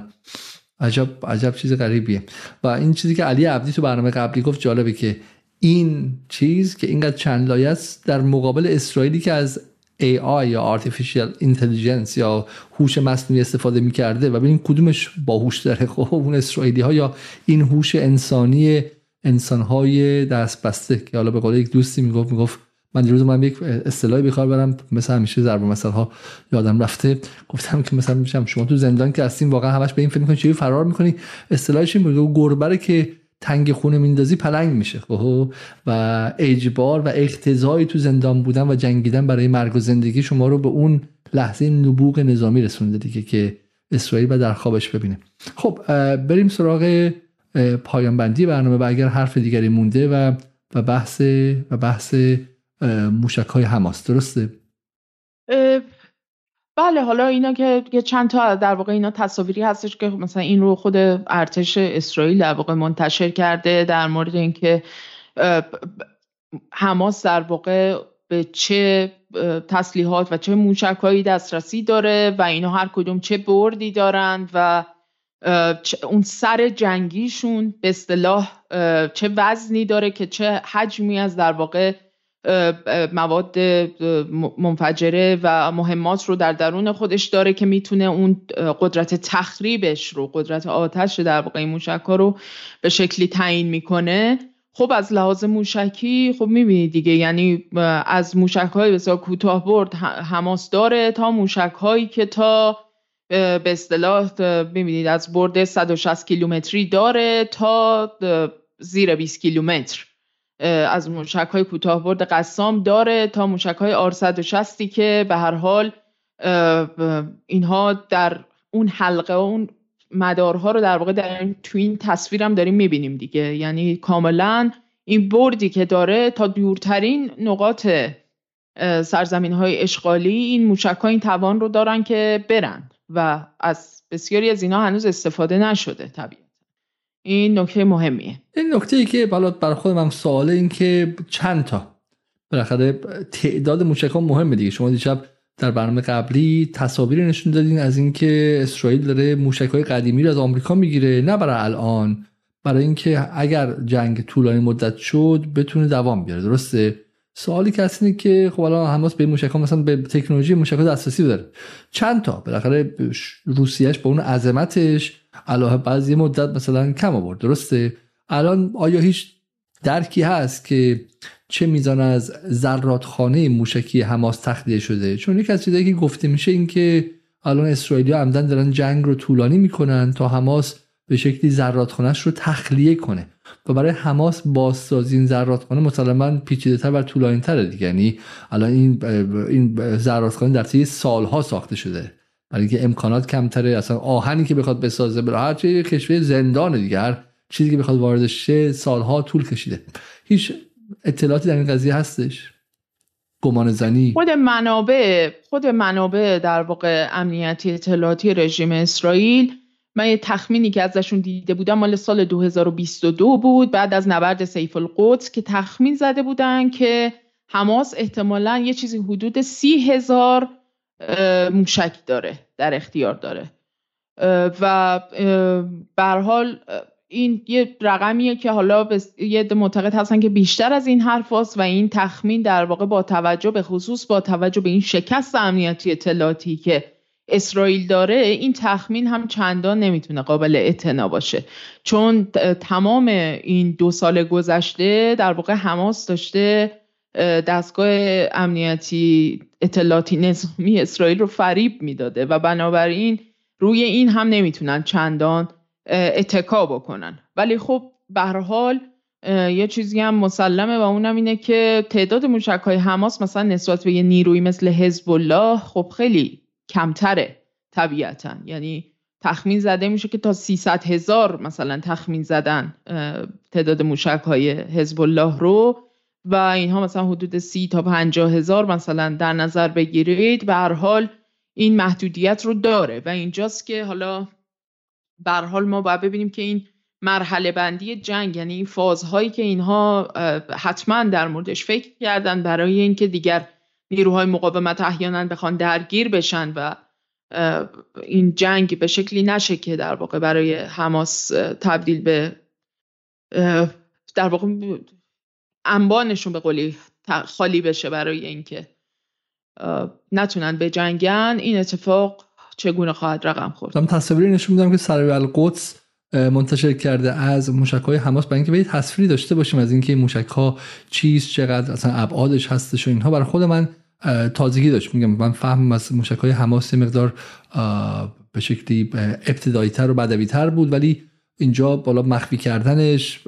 S1: عجب عجب چیز غریبیه. و این چیزی که علی عبدی تو برنامه قبلی گفت جالبه که این چیز که اینقدر چند لایه است در مقابل اسرائیلی که از AI یا Artificial Intelligence یا هوش مصنوعی استفاده می‌کرده و ببین کدومش باهوش داره. خب اون اسرائیلی ها یا این هوش انسانی انسان های دست بسته که حالا به قول یک دوستی می‌گفت می‌گفت من دیروز من یک اصطلاحی بخوام برم مثلا همیشه ضرب مثلا ها یادم رفته. گفتم که مثلا میشم شما تو زندان که هستین واقعا همش به این فکر می‌کنی چی فرار می‌کنی؟ اصطلاحش این گربره که تنگ خونه میندازی پلنگ میشه. خب و اجبار و اقتضایی تو زندان بودن و جنگیدن برای مرگ و زندگی شما رو به اون لحظه نبوغ نظامی رسونده دیگه که اسرائیل و در خوابش ببینه. خب بریم سراغ پایان بندی برنامه و اگر حرف دیگری مونده و و بحث و بحث موشک های حماس. درسته؟
S2: بله حالا اینا که چند تا در واقع اینا تصاویری هستش که مثلا این رو خود ارتش اسرائیل در واقع منتشر کرده در مورد اینکه حماس در واقع به چه تسلیحات و چه موشکهایی دسترسی داره و اینا هر کدوم چه بردی دارند و اون سر جنگیشون به اصطلاح چه وزنی داره که چه حجمی از در واقع مواد منفجره و مهمات رو در درون خودش داره که می‌تونه اون قدرت تخریبش رو قدرت آتش در واقع این موشک رو به شکلی تعیین می‌کنه. خب از لحاظ موشکی خب می‌بینید دیگه یعنی از موشک های بسیار کوتاه برد حماس داره تا موشک هایی که تا به اصطلاح می‌بینید از برد 160 کیلومتری داره تا زیر 20 کیلومتر. از موشک های کوتاه برد قسام داره تا موشک های آر 160 که به هر حال اینها در اون حلقه اون مدارها رو در واقع در تو این تصویرم داریم می‌بینیم دیگه. یعنی کاملا این بردی که داره تا دورترین نقاط سرزمین های اشغالی این موشک ها این توان رو دارن که برن. و از بسیاری از اینا هنوز استفاده نشده طبیعتا. این نکته مهمیه.
S1: این نکته ای که بالا بر خود من سواله این که چند تا. بالاخره تعداد موشک ها مهمه دیگه. شما دیشب در برنامه قبلی تصاویری نشون دادین از اینکه اسرائیل داره موشک های قدیمی رو از آمریکا می‌گیره. نه برای الان برای اینکه اگر جنگ طولانی مدت شد بتونه دوام بیاره. درسته؟ سوالی که هست اینه که خب الان حماس به موشک ها مثلا به تکنولوژی موشک ها دسترسی داره. چند تا؟ بالاخره روسیهش با اون عظمتش علاوه بعضی مدت مثلا کم آورد. درسته؟ الان آیا هیچ درکی هست که چه میزان از زراتخانه موشکی حماس تخلیه شده؟ چون یک از چیزایی که گفته میشه این که الان اسرائیلی عمدن دارن جنگ رو طولانی می‌کنن تا حماس به شکلی زراتخانهش رو تخلیه کنه و برای حماس بازسازی این زراتخانه مسلما پیچیده‌تر و طولانی‌تره دیگه. یعنی الان این این زراتخانه در طی سالها ساخته شده. برای اینکه امکانات کمتره اصلا آهنی که بخواد بسازه برای هر چه کشور زندان دیگر چیزی که بخواد واردش شه سالها طول کشیده. هیچ اطلاعاتی در این قضیه هستش؟ گمان زنی؟
S2: خود منابع خود منابع در واقع امنیتی اطلاعاتی رژیم اسرائیل من یه تخمینی که ازشون دیده بودم مال سال 2022 بود بعد از نبرد سیف القدس که تخمین زده بودن که حماس احتمالا یه چیزی حدود سی هزار موشک داره در اختیار داره. و به حال این یه رقمیه که حالا یه معتقد هستن که بیشتر از این حرف و این تخمین در واقع با توجه به خصوص با توجه به این شکست امنیتی اطلاعاتی که اسرائیل داره این تخمین هم چندان نمی‌تونه قابل اعتنا باشه. چون تمام این دو سال گذشته در واقع حماس داشته دستگاه امنیتی اطلاعاتی نظامی اسرائیل رو فریب می‌داده و بنابراین روی این هم نمی‌تونن چندان اتکا بکنن. ولی خب به حال یه چیزی هم مسلمه و اونم اینه که تعداد موشک های حماس مثلا نسبت به یه نیروی مثل حزب الله خب خیلی کمتره طبیعتا. یعنی تخمین زده میشه که تا 300 هزار مثلا تخمین زدن تعداد موشک های حزب الله رو و اینها مثلا حدود سی تا 50 هزار مثلا در نظر بگیرید به هر حال این محدودیت رو داره. و اینجاست که حالا به حال ما باید ببینیم که این مرحله بندی جنگ یعنی این فازهایی که اینها حتما در موردش فکر کردن برای اینکه دیگر نیروهای مقاومت احیانا بخوان درگیر بشن و این جنگ به شکلی نشه که در واقع برای حماس تبدیل به در واقع انبانشون به قولی خالی بشه برای اینکه نتونن به جنگن این اتفاق چگونه خواهد رقم خورد؟
S1: من تصاویری نشون میدم که سرای القدس منتشر کرده از موشک های حماس برای اینکه به تصویری داشته باشیم از اینکه این موشک ها چیست چقدر اصلا ابعادش هستش و اینها. برای خود من تازگی داشت. میگم من فهم از موشک های حماس مقدار به شکلی ابتدایی تر و بدوی تر بود. ولی اینجا بالا مخفی کردنش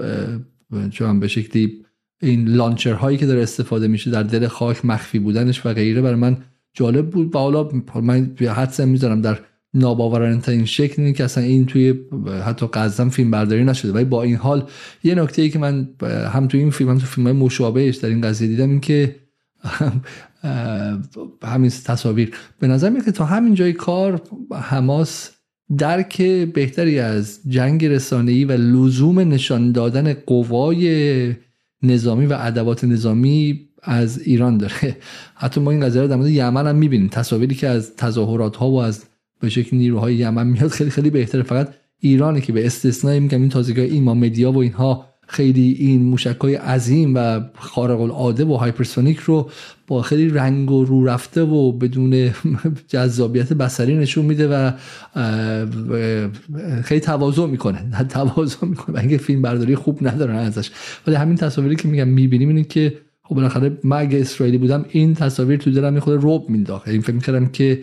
S1: چون به شکلی این لانچر هایی که داره استفاده میشه در دل خاک مخفی بودنش و غیره برای من جالب بود. و حالا من حدسم می‌ذارم در ناباورانه این شکل اینه که اصلا این توی حتی قزم فیلم برداری نشده. ولی با این حال یه نکته ای که من هم توی این فیلم هم تو فیلم های مشابهش در این قضیه دیدم این که همین تصاویر. به نظر میاد که تا همین جای کار حماس درک بهتری از جنگ رسانه‌ای و لزوم نشان دادن قوای نظامی و ادوات نظامی از ایران داره. حتی ما این قضیه رو در مورد یمن هم می‌بینیم. تصاویری که از تظاهرات ها و از به شکل نیروهای یمن میاد. خیلی خیلی بهتره. فقط ایرانی که به استثنای میگم این تازگی این ما media و اینها خیلی این موشک های عظیم و خارق العاده و hypersonic رو با خیلی رنگ و رو رفته و بدون جذابیت بصری نشون میده و خیلی تواضع می‌کنه. تواضع می‌کنه. اینکه فیلم برداری خوب ندارن ازش. ولی همین تصاویری که میگم می‌بینیم اینه که خب بالاخره من اگه اسرائیلی بودم این تصاویر تو دلم خود رعب مینداخت این فکر می‌کردم که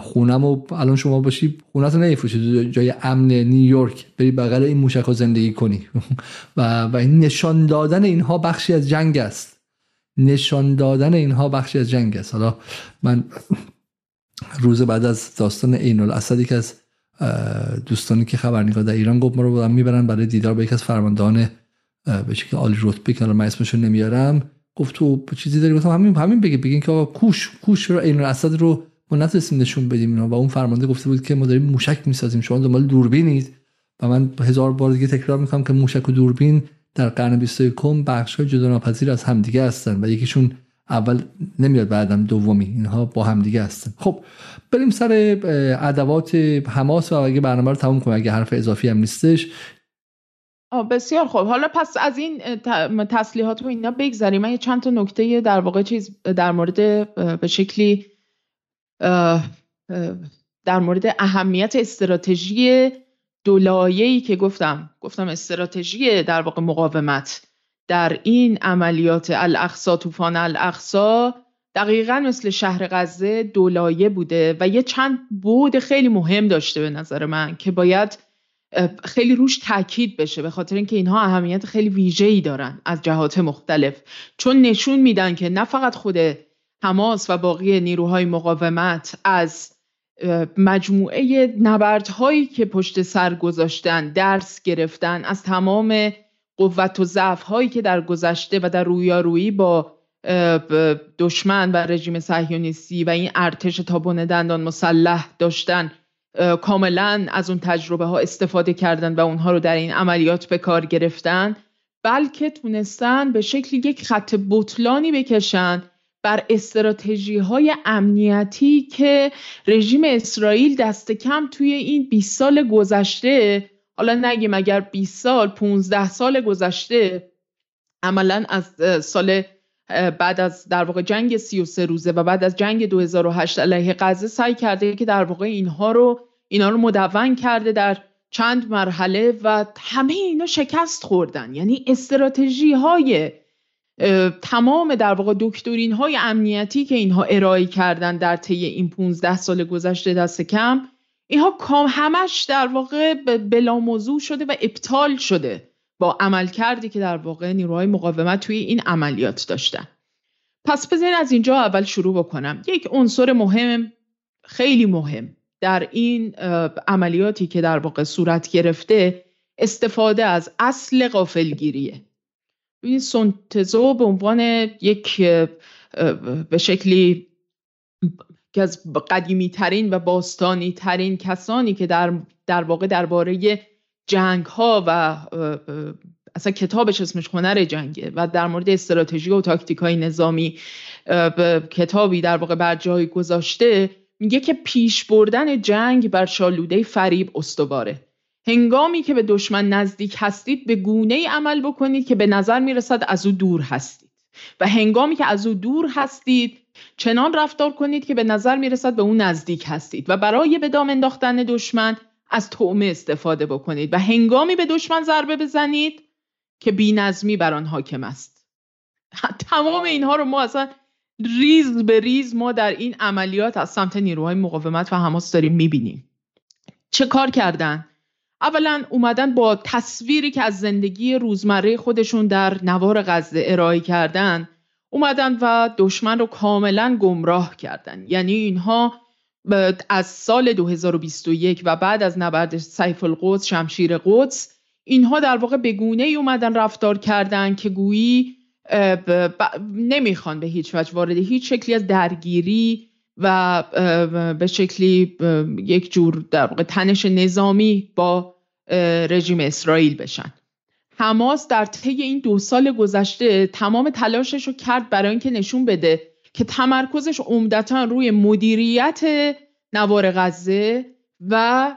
S1: خونم و الان شما باشی خونه رو نمیفروشی جای امن نیویورک بری بغل این موشک زندگی کنی. و, و نشان دادن اینها بخشی از جنگ است. نشان دادن اینها بخشی از جنگ است. حالا من روز بعد از داستان عین الاسدی که از دوستانی که خبرنگار در ایران گفت ما رو می‌برن برای دیدار با یکی از فرماندهان به شکل عالی رتبه که من اسمشو نمیارم گفت تو چیزی داری؟ گفتم همین همین بگی بگین که کوش کوش رو این اسد رو ما نتونستیم نشون بدیم اینا و اون فرمانده گفته بود که ما داریم موشک می‌سازیم شما دنبال دوربینید و من هزار بار دیگه تکرار می‌کنم که موشک و دوربین در قرن 21 بخش های جدا ناپذیر از همدیگه هستن و یکیشون اول نمیاد بعدم دومی اینها با همدیگه هستن. خب بریم سر ادوات حماس و اگه برنامه رو تموم کنیم اگه حرف اضافی هم نیستش.
S2: بسیار خوب. حالا پس از این تسلیحات و اینا بگذریم. من چند تا نکته در واقع چیز در مورد به شکلی در مورد اهمیت استراتژی دولایه‌ای که گفتم. گفتم استراتژی در واقع مقاومت. در این عملیات الاقصا طوفان الاقصا دقیقا مثل شهر غزه دولایه بوده و یه چند بود خیلی مهم داشته به نظر من که باید خیلی روش تاکید بشه به خاطر اینکه اینها اهمیت خیلی ویژه‌ای دارن از جهات مختلف. چون نشون میدن که نه فقط خود حماس و باقی نیروهای مقاومت از مجموعه نبردهایی که پشت سر گذاشتن درس گرفتن از تمام قوت و ضعف هایی که در گذشته و در رویارویی با دشمن و رژیم صهیونیستی و این ارتش تابون دندان مسلح داشتن کاملا از اون تجربه ها استفاده کردن و اونها رو در این عملیات به کار گرفتن بلکه تونستن به شکل یک خط بطلانی بکشن بر استراتژی های امنیتی که رژیم اسرائیل دست کم توی این 20 سال گذشته حالا نگیم اگر 20 سال 15 سال گذشته عملا از سال بعد از در واقع جنگ 33 روزه و بعد از جنگ 2008 علیه غزه سعی کرده که در واقع اینها رو اینا رو مدون کرده در چند مرحله و همه اینا شکست خوردن. یعنی استراتژی های تمام در واقع دکترین های امنیتی که اینها ارائه کردن در طی این 15 سال گذشته دست کم اینها کام همش در واقع بلا موضوع شده و ابطال شده با عمل کردی که در واقع نیروهای مقاومت توی این عملیات داشتن. پس بذارین از اینجا اول شروع بکنم. یک عنصر مهم خیلی مهم در این عملیاتی که در واقع صورت گرفته استفاده از اصل غافلگیریه. این سنتزو به عنوان یک به شکلی که از قدیمی ترین و باستانی ترین کسانی که در, در واقع درباره جنگ ها و اصلا کتابش اسمش هنر جنگه و در مورد استراتژی و تاکتیک های نظامی کتابی در واقع بر جای گذاشته میگه که پیش بردن جنگ بر شالوده فریب استواره. هنگامی که به دشمن نزدیک هستید به گونه ای عمل بکنید که به نظر می‌رسد از او دور هستید. و هنگامی که از او دور هستید چنان رفتار کنید که به نظر می‌رسد به او نزدیک هستید. و برای به دام انداختن دشمن از تومه استفاده بکنید. و هنگامی به دشمن ضربه بزنید که بینظمی بر آن حاکم است. تمام اینها رو ما اصلا ریز به ریز ما در این عملیات از سمت نیروهای مقاومت و حماس داریم می‌بینیم. چه کار کردن؟ اولا اومدن با تصویری که از زندگی روزمره خودشون در نوار غزه ارائه کردن اومدن و دشمن رو کاملا گمراه کردن. یعنی اینها از سال 2021 و بعد از نبرد سیف القدس شمشیر قدس اینها در واقع به گونه ای اومدن رفتار کردن که گویی نمی‌خوان به هیچ وجه وارد هیچ شکلی از درگیری و به شکلی یک جور در واقع تنش نظامی با رژیم اسرائیل بشن. حماس در طی این دو سال گذشته تمام تلاشش رو کرد برای اینکه نشون بده که تمرکزش عمدتا روی مدیریت نوار غزه و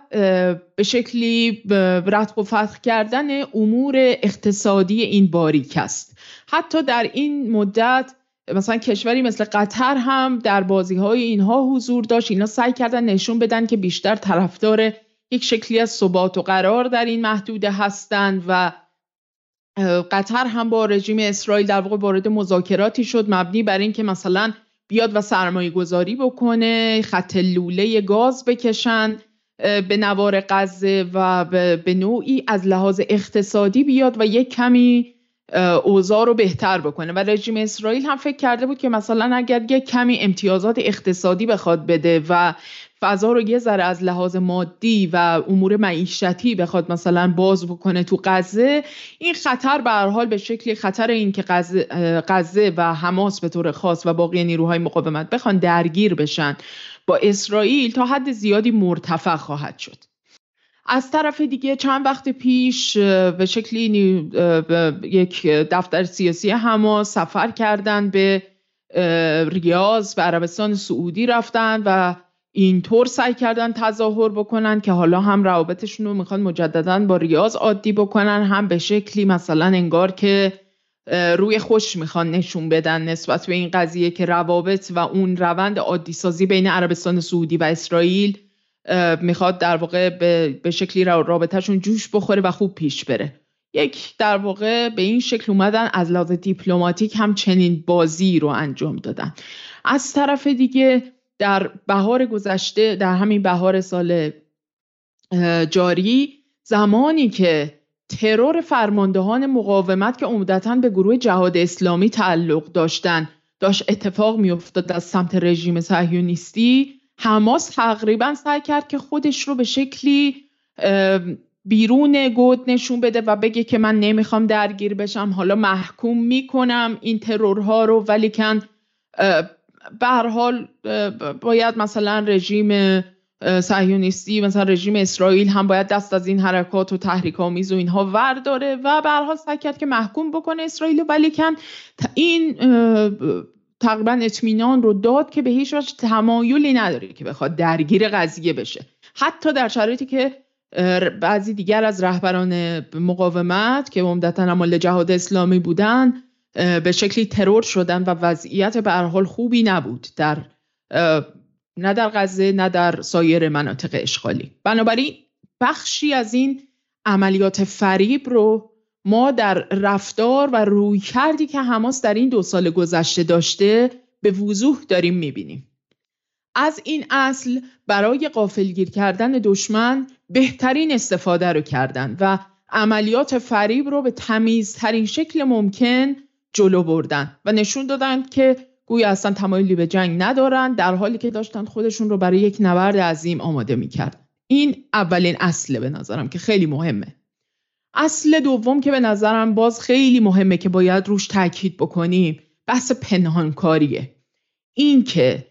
S2: به شکلی رتق و فتح کردن امور اقتصادی این باریک است. حتی در این مدت مثلا کشوری مثل قطر هم در بازی های اینها حضور داشت. اینا سعی کردن نشون بدن که بیشتر طرفدار یک شکلی از ثبات و قرار در این محدوده هستند و قطر هم با رژیم اسرائیل در واقع وارد مذاکراتی شد. مبنی بر اینکه مثلا بیاد و سرمایه گذاری بکنه خط لوله گاز بکشن به نوار غزه و به نوعی از لحاظ اقتصادی بیاد و یک کمی اوضاع رو بهتر بکنه. و رژیم اسرائیل هم فکر کرده بود که مثلا اگر یک کمی امتیازات اقتصادی بخواد بده و فضا رو یه ذره از لحاظ مادی و امور معیشتی بخواد مثلا باز بکنه تو غزه این خطر به هر حال به شکلی خطر این که غزه و حماس به طور خاص و باقی نیروهای مقاومت بخوان درگیر بشن با اسرائیل تا حد زیادی مرتفع خواهد شد. از طرف دیگه چند وقت پیش به شکلی یک دفتر سیاسی حماس سفر کردن به ریاض و عربستان سعودی رفتن و اینطور سعی کردن تظاهر بکنن که حالا هم روابطشون رو می‌خوان مجددا با ریاض عادی بکنن هم به شکلی مثلا انگار که روی خوش می‌خوان نشون بدن نسبت به این قضیه که روابط و اون روند عادی سازی بین عربستان سعودی و اسرائیل می‌خواد در واقع به, شکلی رابطهشون جوش بخوره و خوب پیش بره. یک در واقع به این شکل اومدن از لحاظ دیپلماتیک هم چنین بازی رو انجام دادن. از طرف دیگه در بهار گذشته در همین بهار سال جاری زمانی که ترور فرماندهان مقاومت که عمدتا به گروه جهاد اسلامی تعلق داشتن داشت اتفاق میافتاد از سمت رژیم صهیونیستی. حماس تقریبا سعی کرد که خودش رو به شکلی بیرون گود نشون بده و بگه که من نمی‌خوام درگیر بشم حالا محکوم می‌کنم این ترورها رو ولی به حال باید مثلا رژیم صهیونیستی مثلا رژیم اسرائیل هم باید دست از این حرکات و تحریک آمیز و اینها ورداره و به حال سعی کرد که محکوم بکنه اسرائیل ولی کن این تقریبا اطمینان رو داد که به هیچ وجه تمایلی نداره که بخواد درگیر قضیه بشه. حتی در شرایطی که بعضی دیگر از رهبران مقاومت که عمدتا عمال جهاد اسلامی بودن به شکلی ترور شدن و وضعیت به حال خوبی نبود در نه در غزه نه در سایر مناطق اشغالی. بنابراین بخشی از این عملیات فریب رو ما در رفتار و روی کردی که حماس در این دو سال گذشته داشته به وضوح داریم می‌بینیم. از این اصل برای قافلگیر کردن دشمن بهترین استفاده رو کردن و عملیات فریب رو به تمیزترین شکل ممکن جلو بردن و نشون دادن که گویا اصلا تمایلی به جنگ ندارن در حالی که داشتن خودشون رو برای یک نبرد عظیم آماده می‌کرد این اولین اصله به نظرم که خیلی مهمه. اصل دوم که به نظرم باز خیلی مهمه که باید روش تاکید بکنیم بحث پنهانکاریه. این که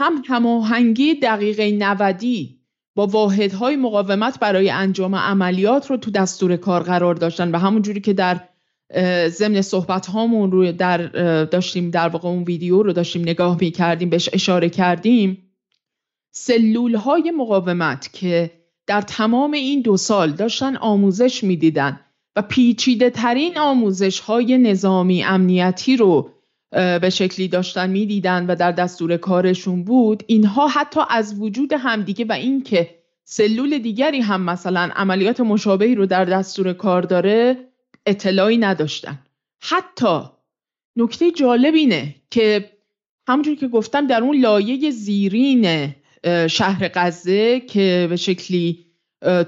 S2: هم هماهنگی دقیقه نودی با واحدهای مقاومت برای انجام عملیات رو تو دستور کار قرار داشتن و همون جوری که در ضمن صحبت هامون رو در داشتیم در واقع اون ویدیو رو داشتیم نگاه می کردیم بهش اشاره کردیم. سلول های مقاومت که در تمام این دو سال داشتن آموزش می‌دیدن و پیچیده ترین آموزش های نظامی امنیتی رو به شکلی داشتن می‌دیدن و در دستور کارشون بود اینها حتی از وجود همدیگه و اینکه سلول دیگری هم مثلا عملیات مشابهی رو در دستور کار داره اطلاعی نداشتن. حتی نکته جالب اینه که همونجور که گفتم در اون لایه زیرین شهر غزه که به شکلی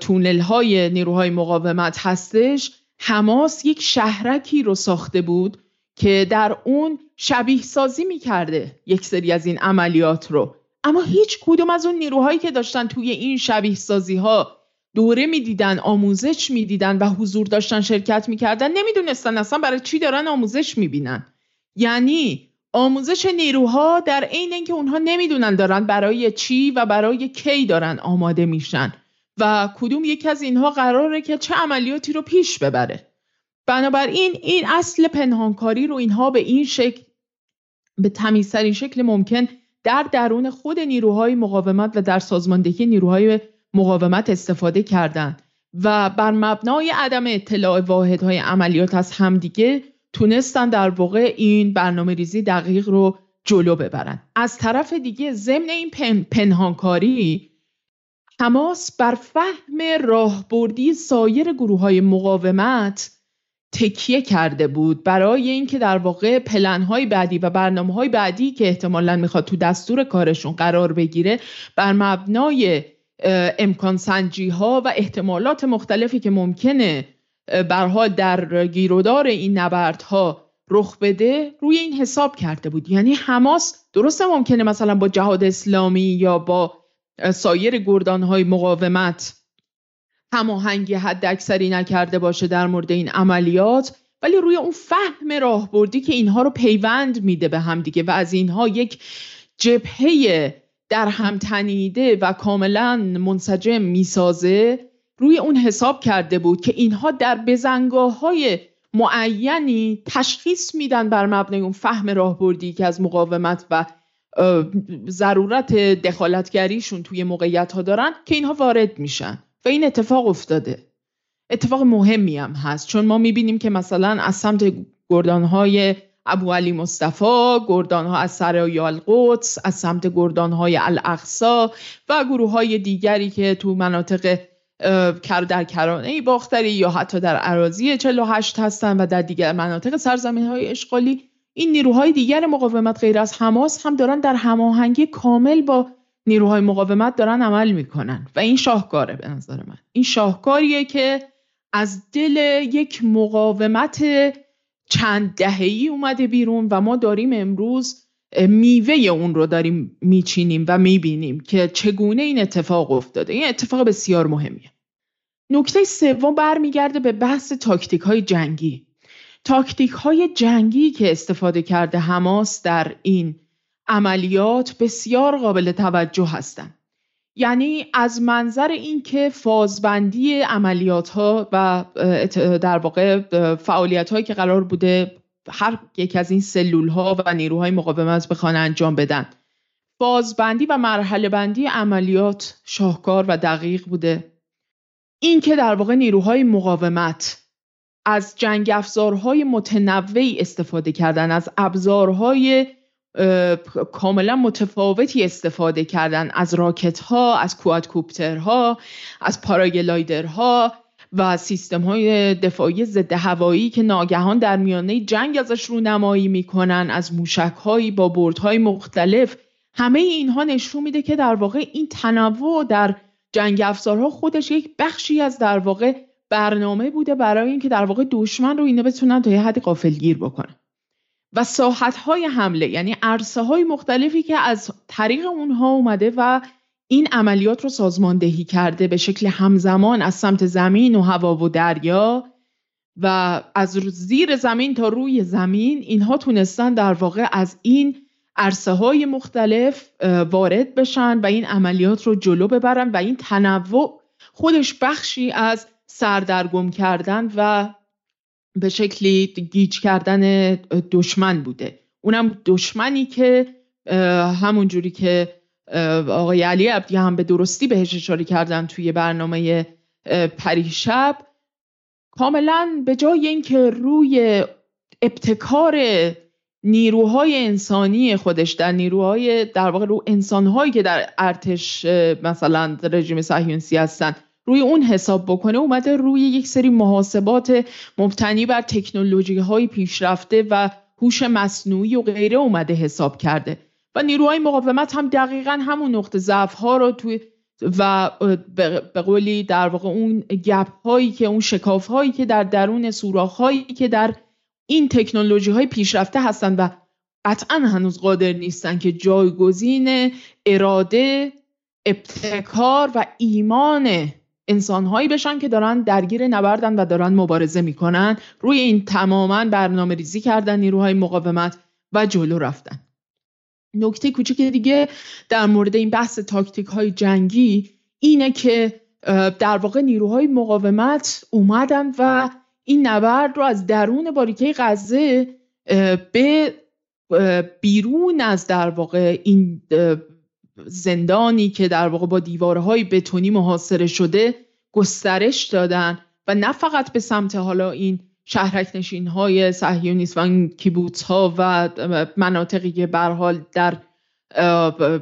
S2: تونل های نیروهای مقاومت هستش حماس یک شهرکی رو ساخته بود که در اون شبیه سازی می‌کرده یک سری از این عملیات رو. اما هیچ کدوم از اون نیروهایی که داشتن توی این شبیه سازی ها دوره می‌دیدن آموزش می‌دیدن و حضور داشتن شرکت می‌کردن نمی‌دونستن اصلا برای چی دارن آموزش می‌بینن. یعنی آموزش نیروها در عین اینکه اونها نمی‌دونن دارن برای چی و برای کی دارن آماده میشن. و کدوم یکی از اینها قراره که چه عملیاتی رو پیش ببره. بنابراین این اصل پنهانکاری رو اینها به این شکل به تمیزترین شکل ممکن در درون خود نیروهای مقاومت و در سازماندهی نیروهای مقاومت استفاده کردند و بر مبنای عدم اطلاع واحدهای عملیات از همدیگه تونستن در واقع این برنامه ریزی دقیق رو جلو ببرن. از طرف دیگه ضمن این پن، پنهانکاری حماس بر فهم راهبردی سایر گروه های مقاومت تکیه کرده بود برای اینکه در واقع پلنهای بعدی و برنامه های بعدی که احتمالا می‌خواد تو دستور کارشون قرار بگیره بر مبنای امکان سنجی ها و احتمالات مختلفی که ممکنه برها در گیرودار این نبردها رخ بده روی این حساب کرده بود. یعنی حماس درسته ممکنه مثلا با جهاد اسلامی یا با سایر گردان های مقاومت هماهنگی حد اکثری نکرده باشه در مورد این عملیات ولی روی اون فهم راهبردی که اینها رو پیوند میده به هم دیگه و از اینها یک جبهه در هم تنیده و کاملا منسجم می‌سازه روی اون حساب کرده بود که اینها در بزنگاه های معینی تشخیص میدن بر مبنای اون فهم راهبردی که از مقاومت و ضرورت دخالتگریشون توی موقعیت ها دارن که اینها وارد میشن. و این اتفاق افتاده. اتفاق مهمی هم هست. چون ما می‌بینیم که مثلا از سمت گردانهای ابو علی مصطفی، گردانها از سرای القدس، از سمت گردانهای الاقصا و گروه های دیگری که تو مناطق در کرانه باختری یا حتی در عراضی 48 هستن و در دیگر مناطق سرزمین های اشغالی. این نیروهای دیگر مقاومت غیر از حماس هم دارن در هماهنگی کامل با نیروهای مقاومت دارن عمل می‌کنن و این شاهکاره به نظر من. این شاهکاریه که از دل یک مقاومت چند دههی اومده بیرون و ما داریم امروز میوه اون رو داریم میچینیم و می‌بینیم که چگونه این اتفاق افتاده. این اتفاق بسیار مهمیه. نکته سوم برمیگرده به بحث تاکتیک های جنگی. تاکتیک های جنگی که استفاده کرده حماس در این عملیات بسیار قابل توجه هستند. یعنی از منظر اینکه فازبندی عملیات ها و در واقع فعالیت هایی که قرار بوده هر یک از این سلول ها و نیروهای مقاومت بخوان انجام بدن. فازبندی و مرحله بندی عملیات شاهکار و دقیق بوده. این که در واقع نیروهای مقاومت از جنگ افزارهای متنوعی استفاده کردن از ابزارهای کاملا متفاوتی استفاده کردن از راکت ها از ها از ها و سیستم های دفاعی ضد هوایی که ناگهان در میانه جنگ ازش رونمایی می‌کنن از موشک هایی با بردهای مختلف. همه اینها نشون میده که در واقع این تنوع در جنگ افزارها خودش یک بخشی از در واقع برنامه بوده برای اینکه در واقع دشمن رو اینا بتونن تا یه حدی قافلگیر بکنن. و ساحت های حمله یعنی عرصه های مختلفی که از طریق اونها اومده و این عملیات رو سازماندهی کرده به شکل همزمان از سمت زمین و هوا و دریا و از زیر زمین تا روی زمین اینها تونستن در واقع از این عرصه های مختلف وارد بشن و این عملیات رو جلو ببرن و این تنوع خودش بخشی از سردرگم کردن و به شکلی گیج کردن دشمن بوده. اونم دشمنی که همون جوری که آقای علی عبدی هم به درستی بهش اشاره کردن توی برنامه پریشب کاملا به جای اینکه روی ابتکار نیروهای انسانی خودش در نیروهای در واقع رو انسانهایی که در ارتش مثلا رژیم صهیونیستی هستن روی اون حساب بکنه اومده روی یک سری محاسبات مبتنی بر تکنولوژی های پیشرفته و هوش مصنوعی و غیره اومده حساب کرده. و نیروهای مقاومت هم دقیقا همون نقطه ضعف ها رو توی و به قولی در واقع اون گپ هایی که اون شکاف هایی که در درون سوراخ هایی که در این تکنولوژی های پیشرفته هستند و قطعا هنوز قادر نیستن که جایگزین اراده ابتکار و ایمان انسانهایی بشن که دارن درگیر نبردن و دارن مبارزه می‌کنن. روی این تماما برنامه ریزی کردن نیروهای مقاومت و جلو رفتن. نکته کوچک دیگه در مورد این بحث تاکتیک های جنگی اینه که در واقع نیروهای مقاومت اومدن و این نبرد رو از درون باریکه غزه به بیرون از در واقع این زندانی که در واقع با دیوارهای بتونی محاصره شده گسترش دادن و نه فقط به سمت حالا این شهرک نشین های و این کیبوتس ها و مناطقی که حال در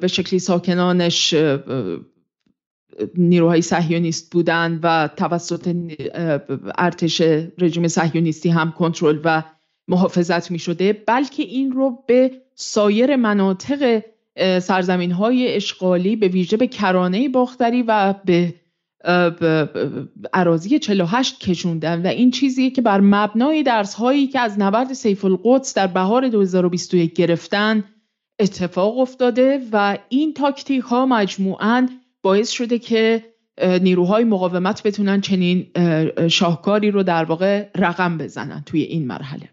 S2: به شکلی ساکنانش نیروهای صهیونیست بودند و توسط ارتش رژیم صهیونیستی هم کنترل و محافظت می شده بلکه این رو به سایر مناطق سرزمین های اشغالی به ویژه به کرانه باختری و به عراضی 48 کشوندن. و این چیزیه که بر مبنای درس هایی که از نبرد سیف القدس در بهار 2021 گرفتن اتفاق افتاده و این تاکتیک ها مجموعاً باعث شده که نیروهای مقاومت بتونن چنین شاهکاری رو در واقع رقم بزنن توی این مرحله.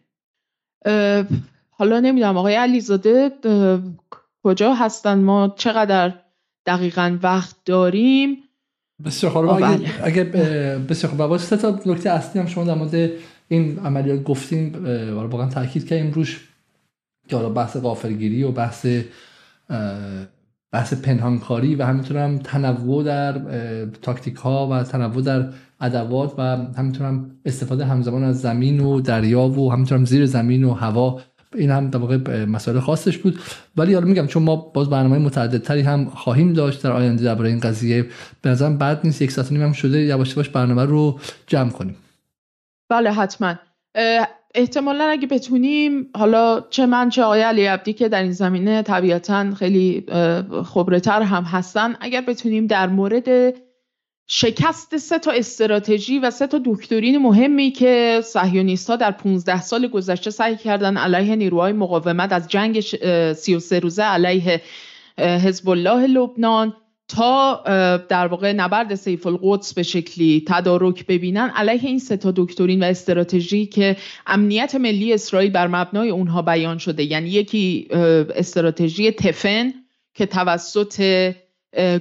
S2: حالا نمی‌دونم آقای علیزاده کجا هستن ما چقدر دقیقا وقت داریم؟
S1: بسیار خوب. اگه, اگه بسیار خوب. سه تا نکته اصلی هم شما در مورد این عملیات گفتیم واقعا تاکید کردیم روش که حالا بحث غافلگیری و بحث بحث پنهانکاری و همینطور هم تنوع در تاکتیک ها و تنوع در ادوات و همینطور هم استفاده همزمان از زمین و دریا و همینطور هم زیر زمین و هوا این هم در واقع مسائل خاصش بود. ولی حالا میگم چون ما باز برنامه متعددتری هم خواهیم داشت در آینده درباره این قضیه به نظرم بعد نیست یک ساعت هم شده یواش یواش برنامه رو جمع کنیم.
S2: بله حتما. احتمالا اگه بتونیم حالا چه من چه آقای علی عبدی که در این زمینه طبیعتا خیلی خبرتر هم هستن اگر بتونیم در مورد شکست سه تا استراتژی و سه تا دکترین مهمی که صهیونیست ها در 15 سال گذشته سعی کردن علیه نیروهای مقاومت از جنگ 33 روزه علیه حزب الله لبنان تا در واقع نبرد سیف القدس به شکلی تدارک ببینن علیه این سه تا دکترین و استراتژی که امنیت ملی اسرائیل بر مبنای اونها بیان شده. یعنی یکی استراتژی تفن که توسط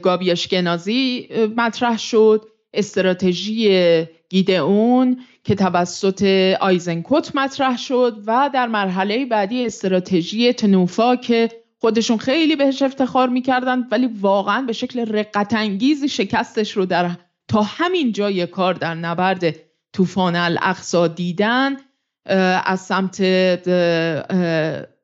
S2: گابی اشکنازی مطرح شد. استراتژی گیدئون که توسط آیزنکوت مطرح شد و در مرحله بعدی استراتژی تنوفا که خودشون خیلی بهش افتخار می‌کردن ولی واقعا به شکل رقت شکستش رو در تا همین جای کار در نبرد طوفان الاقصا دیدن. از سمت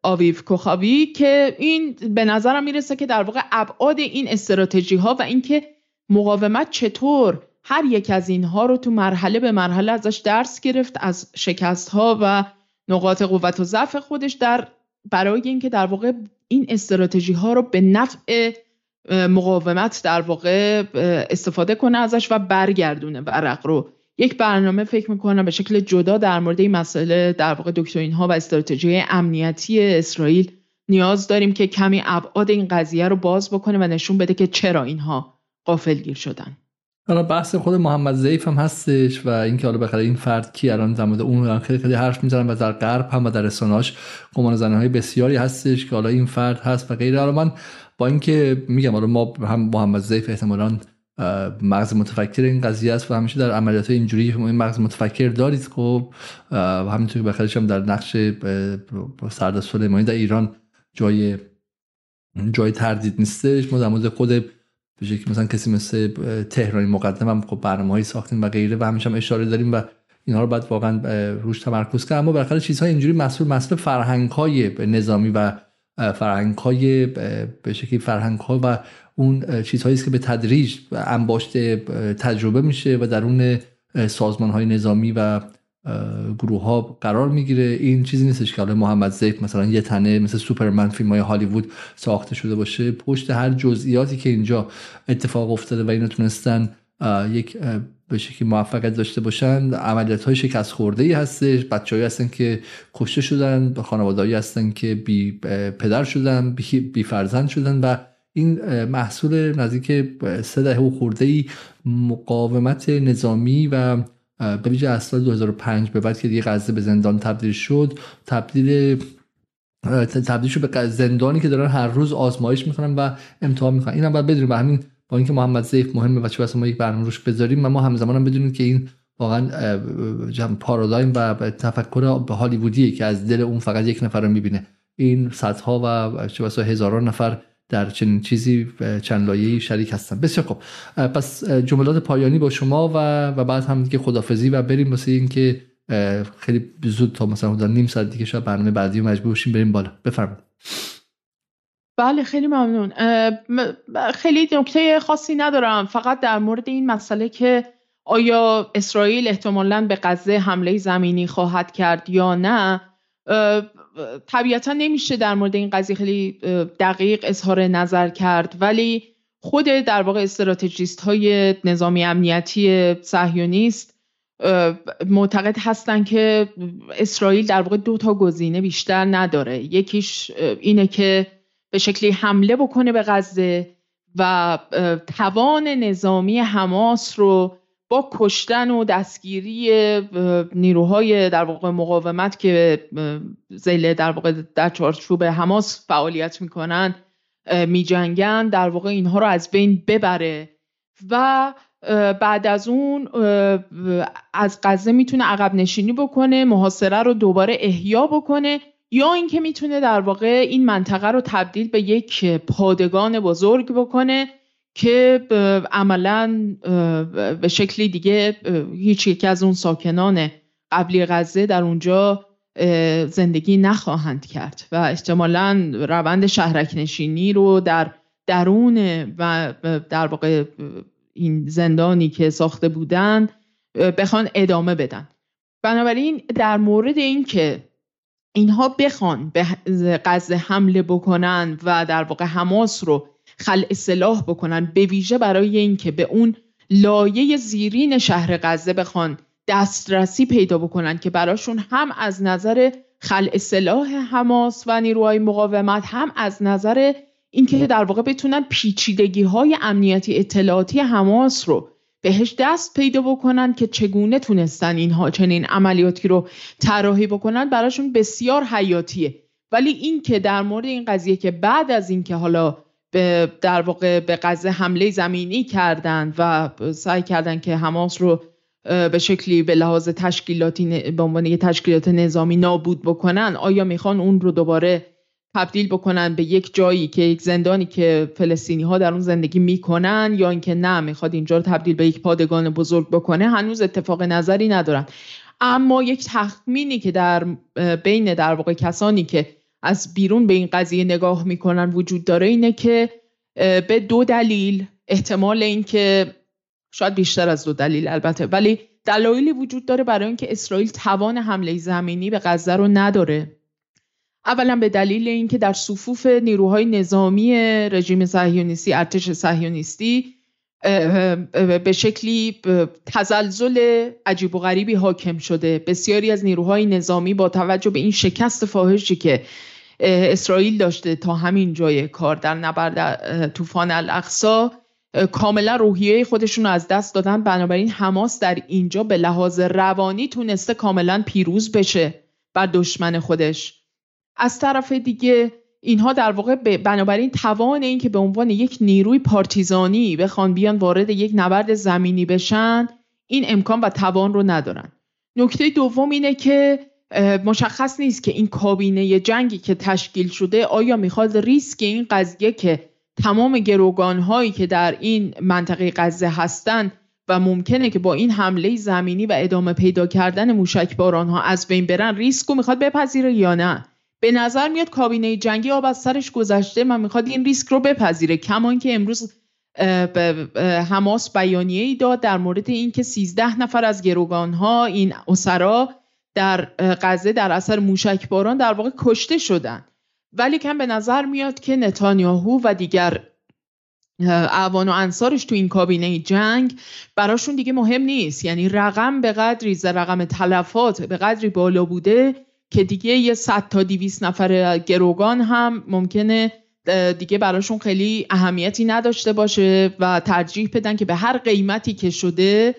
S2: آویف کوخاوی که این به نظرم می‌رسه که در واقع ابعاد این استراتژی ها و اینکه مقاومت چطور هر یک از اینها رو تو مرحله به مرحله ازش درس گرفت از شکست ها و نقاط قوت و ضعف خودش در برای اینکه در واقع این استراتژی ها رو به نفع مقاومت در واقع استفاده کنه ازش و برگردونه ورق رو یک برنامه فکر می‌کنم به شکل جدا در مورد این مسئله در واقع دکترین ها و استراتژی امنیتی اسرائیل نیاز داریم که کمی ابعاد این قضیه رو باز بکنه و نشون بده که چرا اینها قافلگیر شدن.
S1: حالا بحث خود محمد زیف هم هستش و اینکه حالا بخاطر این فرد کی الان در مورد اون خیلی خیلی حرف می‌زنن و در غرب هم و در رسانه‌اش گمان زنه های بسیاری هستش که حالا این فرد هست و غیره. حالا من با اینکه میگم حالا ما هم محمد زیف احتمالاً مغز متفکر این قضیه است و همیشه در عملیات اینجوری این مغز متفکر دارید خب و همینطور بخیرش هم در نقش سردار سلیمانی در ایران جای جای تردید نیستش. ما در مورد خود به شکل مثلا کسی مثل تهرانی مقدم هم خب برنامه‌ای ساختیم و غیره و همیشه هم اشاره داریم و اینها رو باید واقعا روش تمرکز کرد اما بالاخره چیزهای اینجوری مسئول مسئول فرهنگ های نظامی و فرهنگ های به شکلی فرهنگ ها و اون چیزهایی است که به تدریج انباشت تجربه میشه و در اون سازمان های نظامی و گروه ها قرار می‌گیره. این چیزی نیستش که محمد زیف مثلا یه تنه مثل سوپرمن فیلم های هالیوود ساخته شده باشه. پشت هر جزئیاتی که اینجا اتفاق افتاده و اینا تونستن یک به شکلی موفقیت داشته باشن عملیات های شکست خورده ای هستش. بچه‌ای هستن که کشته شدن خانواده‌ای هستن که بی پدر شدن بی فرزند شدن و این محصول نزدیک سه دهه خورده ای مقاومت نظامی و به ویژه از سال 2005 به بعد که دیگه غزه به زندان تبدیل شد تبدیل تبدیل شد به زندانی که دارن هر روز آزمایش می‌کنن و امتحان می‌کنن. اینم باید بدونیم و همین با اینکه محمد زیف مهمه و چه ما یک برنامه روش بذاریم ما همزمان هم بدونیم که این واقعا پارادایم و تفکر هالیوودیه که از دل اون فقط یک نفر رو می‌بینه. این صدها و چه هزاران نفر در چنین چیزی چند لایه‌ای شریک هستن بسیار خب پس جملات پایانی با شما و و بعد هم دیگه خدافزی و بریم واسه اینکه خیلی زود تا مثلا حدود نیم ساعت دیگه شاید برنامه بعدی مجبور شیم بریم بالا. بفرمایید.
S2: بله خیلی ممنون. خیلی نکته خاصی ندارم. فقط در مورد این مسئله که آیا اسرائیل احتمالا به غزه حمله زمینی خواهد کرد یا نه. طبیعتا نمیشه در مورد این قضیه خیلی دقیق اظهار نظر کرد ولی خود در واقع استراتژیست های نظامی امنیتی صهیونیست معتقد هستن که اسرائیل در واقع دو تا گزینه بیشتر نداره. یکیش اینه که به شکلی حمله بکنه به غزه و توان نظامی حماس رو با کشتن و دستگیری نیروهای در واقع مقاومت که زیل در واقع در چارچوب حماس فعالیت می‌کنن میجنگن در واقع اینها رو از بین ببره و بعد از اون از غزه می‌تونه عقب نشینی بکنه محاصره رو دوباره احیا بکنه یا اینکه می‌تونه در واقع این منطقه رو تبدیل به یک پادگان بزرگ بکنه که عملا به شکلی دیگه هیچ یک از اون ساکنان قبلی غزه در اونجا زندگی نخواهند کرد و احتمالا روند شهرک نشینی رو در درون و در واقع این زندانی که ساخته بودند بخوان ادامه بدن. بنابراین در مورد اینکه اینها بخوان به غزه حمله بکنن و در واقع حماس رو خل اصلاح بکنن به ویژه برای اینکه به اون لایه زیرین شهر غزه بخوان دسترسی پیدا بکنن که براشون هم از نظر خل اصلاح حماس و نیروهای مقاومت هم از نظر اینکه در واقع بتونن پیچیدگی های امنیتی اطلاعاتی حماس رو بهش دست پیدا بکنن که چگونه تونستن اینها چنین عملیاتی رو طراحی بکنن براشون بسیار حیاتیه. ولی این که در مورد این قضیه که بعد از اینکه حالا در واقع به غزه حمله زمینی کردند و سعی کردند که حماس رو به شکلی به لحاظ تشکیلاتی به عنوان تشکیلات نظامی نابود بکنن آیا می‌خوان اون رو دوباره تبدیل بکنن به یک جایی که یک زندانی که فلسطینی ها در اون زندگی می‌کنن یا اینکه نه می‌خواد اینجا رو تبدیل به یک پادگان بزرگ بکنه؟ هنوز اتفاق نظری ندارن. اما یک تخمینی که در بین در واقع کسانی که از بیرون به این قضیه نگاه می‌کنن وجود داره اینه که به دو دلیل احتمال اینکه شاید بیشتر از دو دلیل البته ولی دلایلی وجود داره برای اینکه اسرائیل توان حمله زمینی به غزه رو نداره. اولا به دلیل اینکه در صفوف نیروهای نظامی رژیم صهیونیستی ارتش صهیونیستی به شکلی تزلزل عجیب و غریبی حاکم شده. بسیاری از نیروهای نظامی با توجه به این شکست فاحشی که اسرائیل داشته تا همین جای کار در نبرد طوفان الاقصا کاملا روحیه خودشون از دست دادن. بنابراین حماس در اینجا به لحاظ روانی تونسته کاملا پیروز بشه بر دشمن خودش. از طرف دیگه اینها در واقع بنابراین توان این که به عنوان یک نیروی پارتیزانی بخوان بیان وارد یک نبرد زمینی بشن این امکان و توان رو ندارن. نکته دوم اینه که مشخص نیست که این کابینه جنگی که تشکیل شده آیا می‌خواد ریسک این قضیه که تمام گروگان هایی که در این منطقه غزه هستند و ممکنه که با این حمله زمینی و ادامه پیدا کردن موشک باران ها از بین برن ریسک رو می‌خواد بپذیره یا نه؟ به نظر میاد کابینه جنگی آب از سرش گذشته. من می‌خواد این ریسک رو بپذیره کمان که امروز حماس بیانیه ای داد در مورد اینکه 13 نفر از گروگان ها این اسرا در غزه در اثر موشک باران در واقع کشته شدن. ولی کم به نظر میاد که نتانیاهو و دیگر اعوان و انصارش تو این کابینه جنگ براشون دیگه مهم نیست. یعنی رقم به قدری رقم تلفات به قدری بالا بوده که دیگه یه صد تا دیویس نفر گروگان هم ممکنه دیگه براشون خیلی اهمیتی نداشته باشه و ترجیح بدن که به هر قیمتی که شده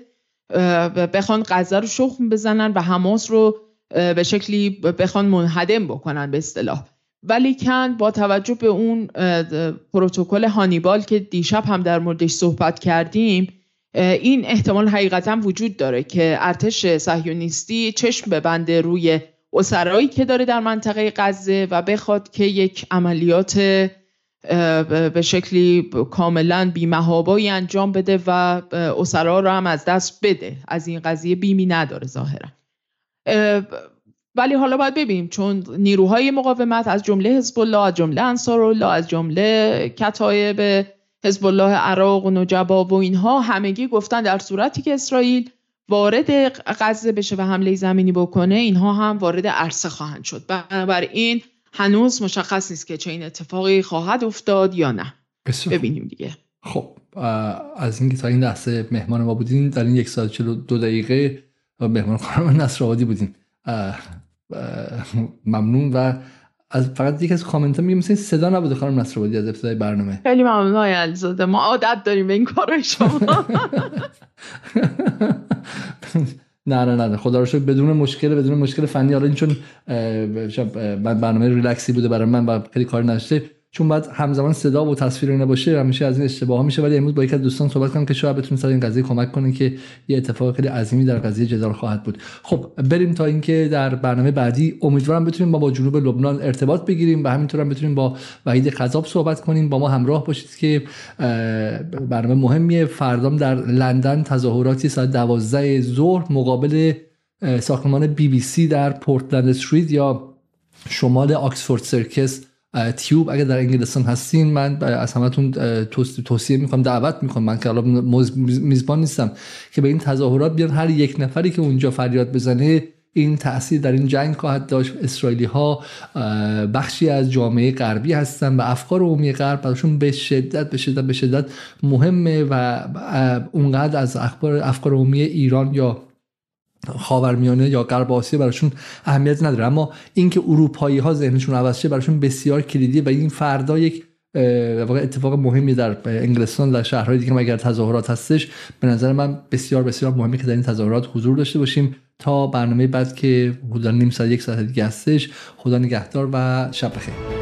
S2: بخوان غزه رو شخم بزنن و حماس رو به شکلی بخوان منهدم بکنن به اصطلاح. ولی کن با توجه به اون پروتکل هانیبال که دیشب هم در موردش صحبت کردیم این احتمال حقیقتا وجود داره که ارتش صهیونیستی چشم ببنده روی اسرایی که داره در منطقه غزه و بخواد که یک عملیات به شکلی کاملا بیمهابایی انجام بده و اسرا رو هم از دست بده. از این قضیه بیمی نداره ظاهرا. ولی حالا باید ببینیم. چون نیروهای مقاومت از جمله حزب الله از جمله انصار الله از جمله کتایب حزب الله عراق و نجبا و اینها همگی گفتن در صورتی که اسرائیل وارد غزه بشه و حمله زمینی بکنه اینها هم وارد عرصه خواهند شد. بنابراین هنوز مشخص نیست که چه این اتفاقی خواهد افتاد یا نه. بسیار. ببینیم دیگه.
S1: خب از اینکه تا این لحظه مهمان ما بودین در این یک ساعت چلو دو دقیقه مهمان خانم نصر آبادی بودین. ممنون و از فقط یک از کامنت ها میگه مثل صدا نبوده خانم نصرآبادی از ابتدای برنامه.
S2: خیلی ممنون آقای علیزاده. ما عادت داریم به این کار شما.
S1: نه نه نه خدا رو شکر بدون مشکل بدون مشکل فنی. حالا این چون برنامه ریلکسی بوده برای من و خیلی کار نشده چون بعد همزمان صدا و تصویر اینا باشه همیشه از این اشتباه میشه ولی امروز با یک از دوستان صحبت کنم که شاید بتونه سر این قضیه کمک کنه که یه اتفاق خیلی عظیمی در قضیه جدال خواهد بود. خب بریم تا اینکه در برنامه بعدی امیدوارم بتونیم با با جنوب لبنان ارتباط بگیریم و همینطور هم بتونیم با وحید قذاب صحبت کنیم. با ما همراه باشید که برنامه مهمیه. فردام در لندن تظاهراتی ساعت 12 ظهر مقابل ساختمان بی بی سی در پورتلند استریت یا شمال آکسفورد سرکس تیوب اگر در انگلستان هستین من از همتون توصیه می‌کنم دعوت می‌کنم. من که حالا میزبان نیستم که به این تظاهرات بیان. هر یک نفری که اونجا فریاد بزنه این تاثیر در این جنگ خواهد داشت. اسرائیلی ها بخشی از جامعه غربی هستن و افکار عمومی غرب براشون به شدت به شدت به شدت مهمه و اونقدر از اخبار افکار عمومی ایران یا خاورمیانه یا غرب آسیا براشون اهمیت نداره. اما اینکه اروپایی ها ذهنشون عوض شه براشون بسیار کلیدی و این فردا یک اتفاق مهمی در انگلستان در شهرهای دیگه اگر تظاهرات هستش به نظر من بسیار بسیار مهمی که در این تظاهرات حضور داشته باشیم تا برنامه بعد که حدودا نیم ساعت یک ساعت دیگه هستش خدا نگهدار و شب بخیر.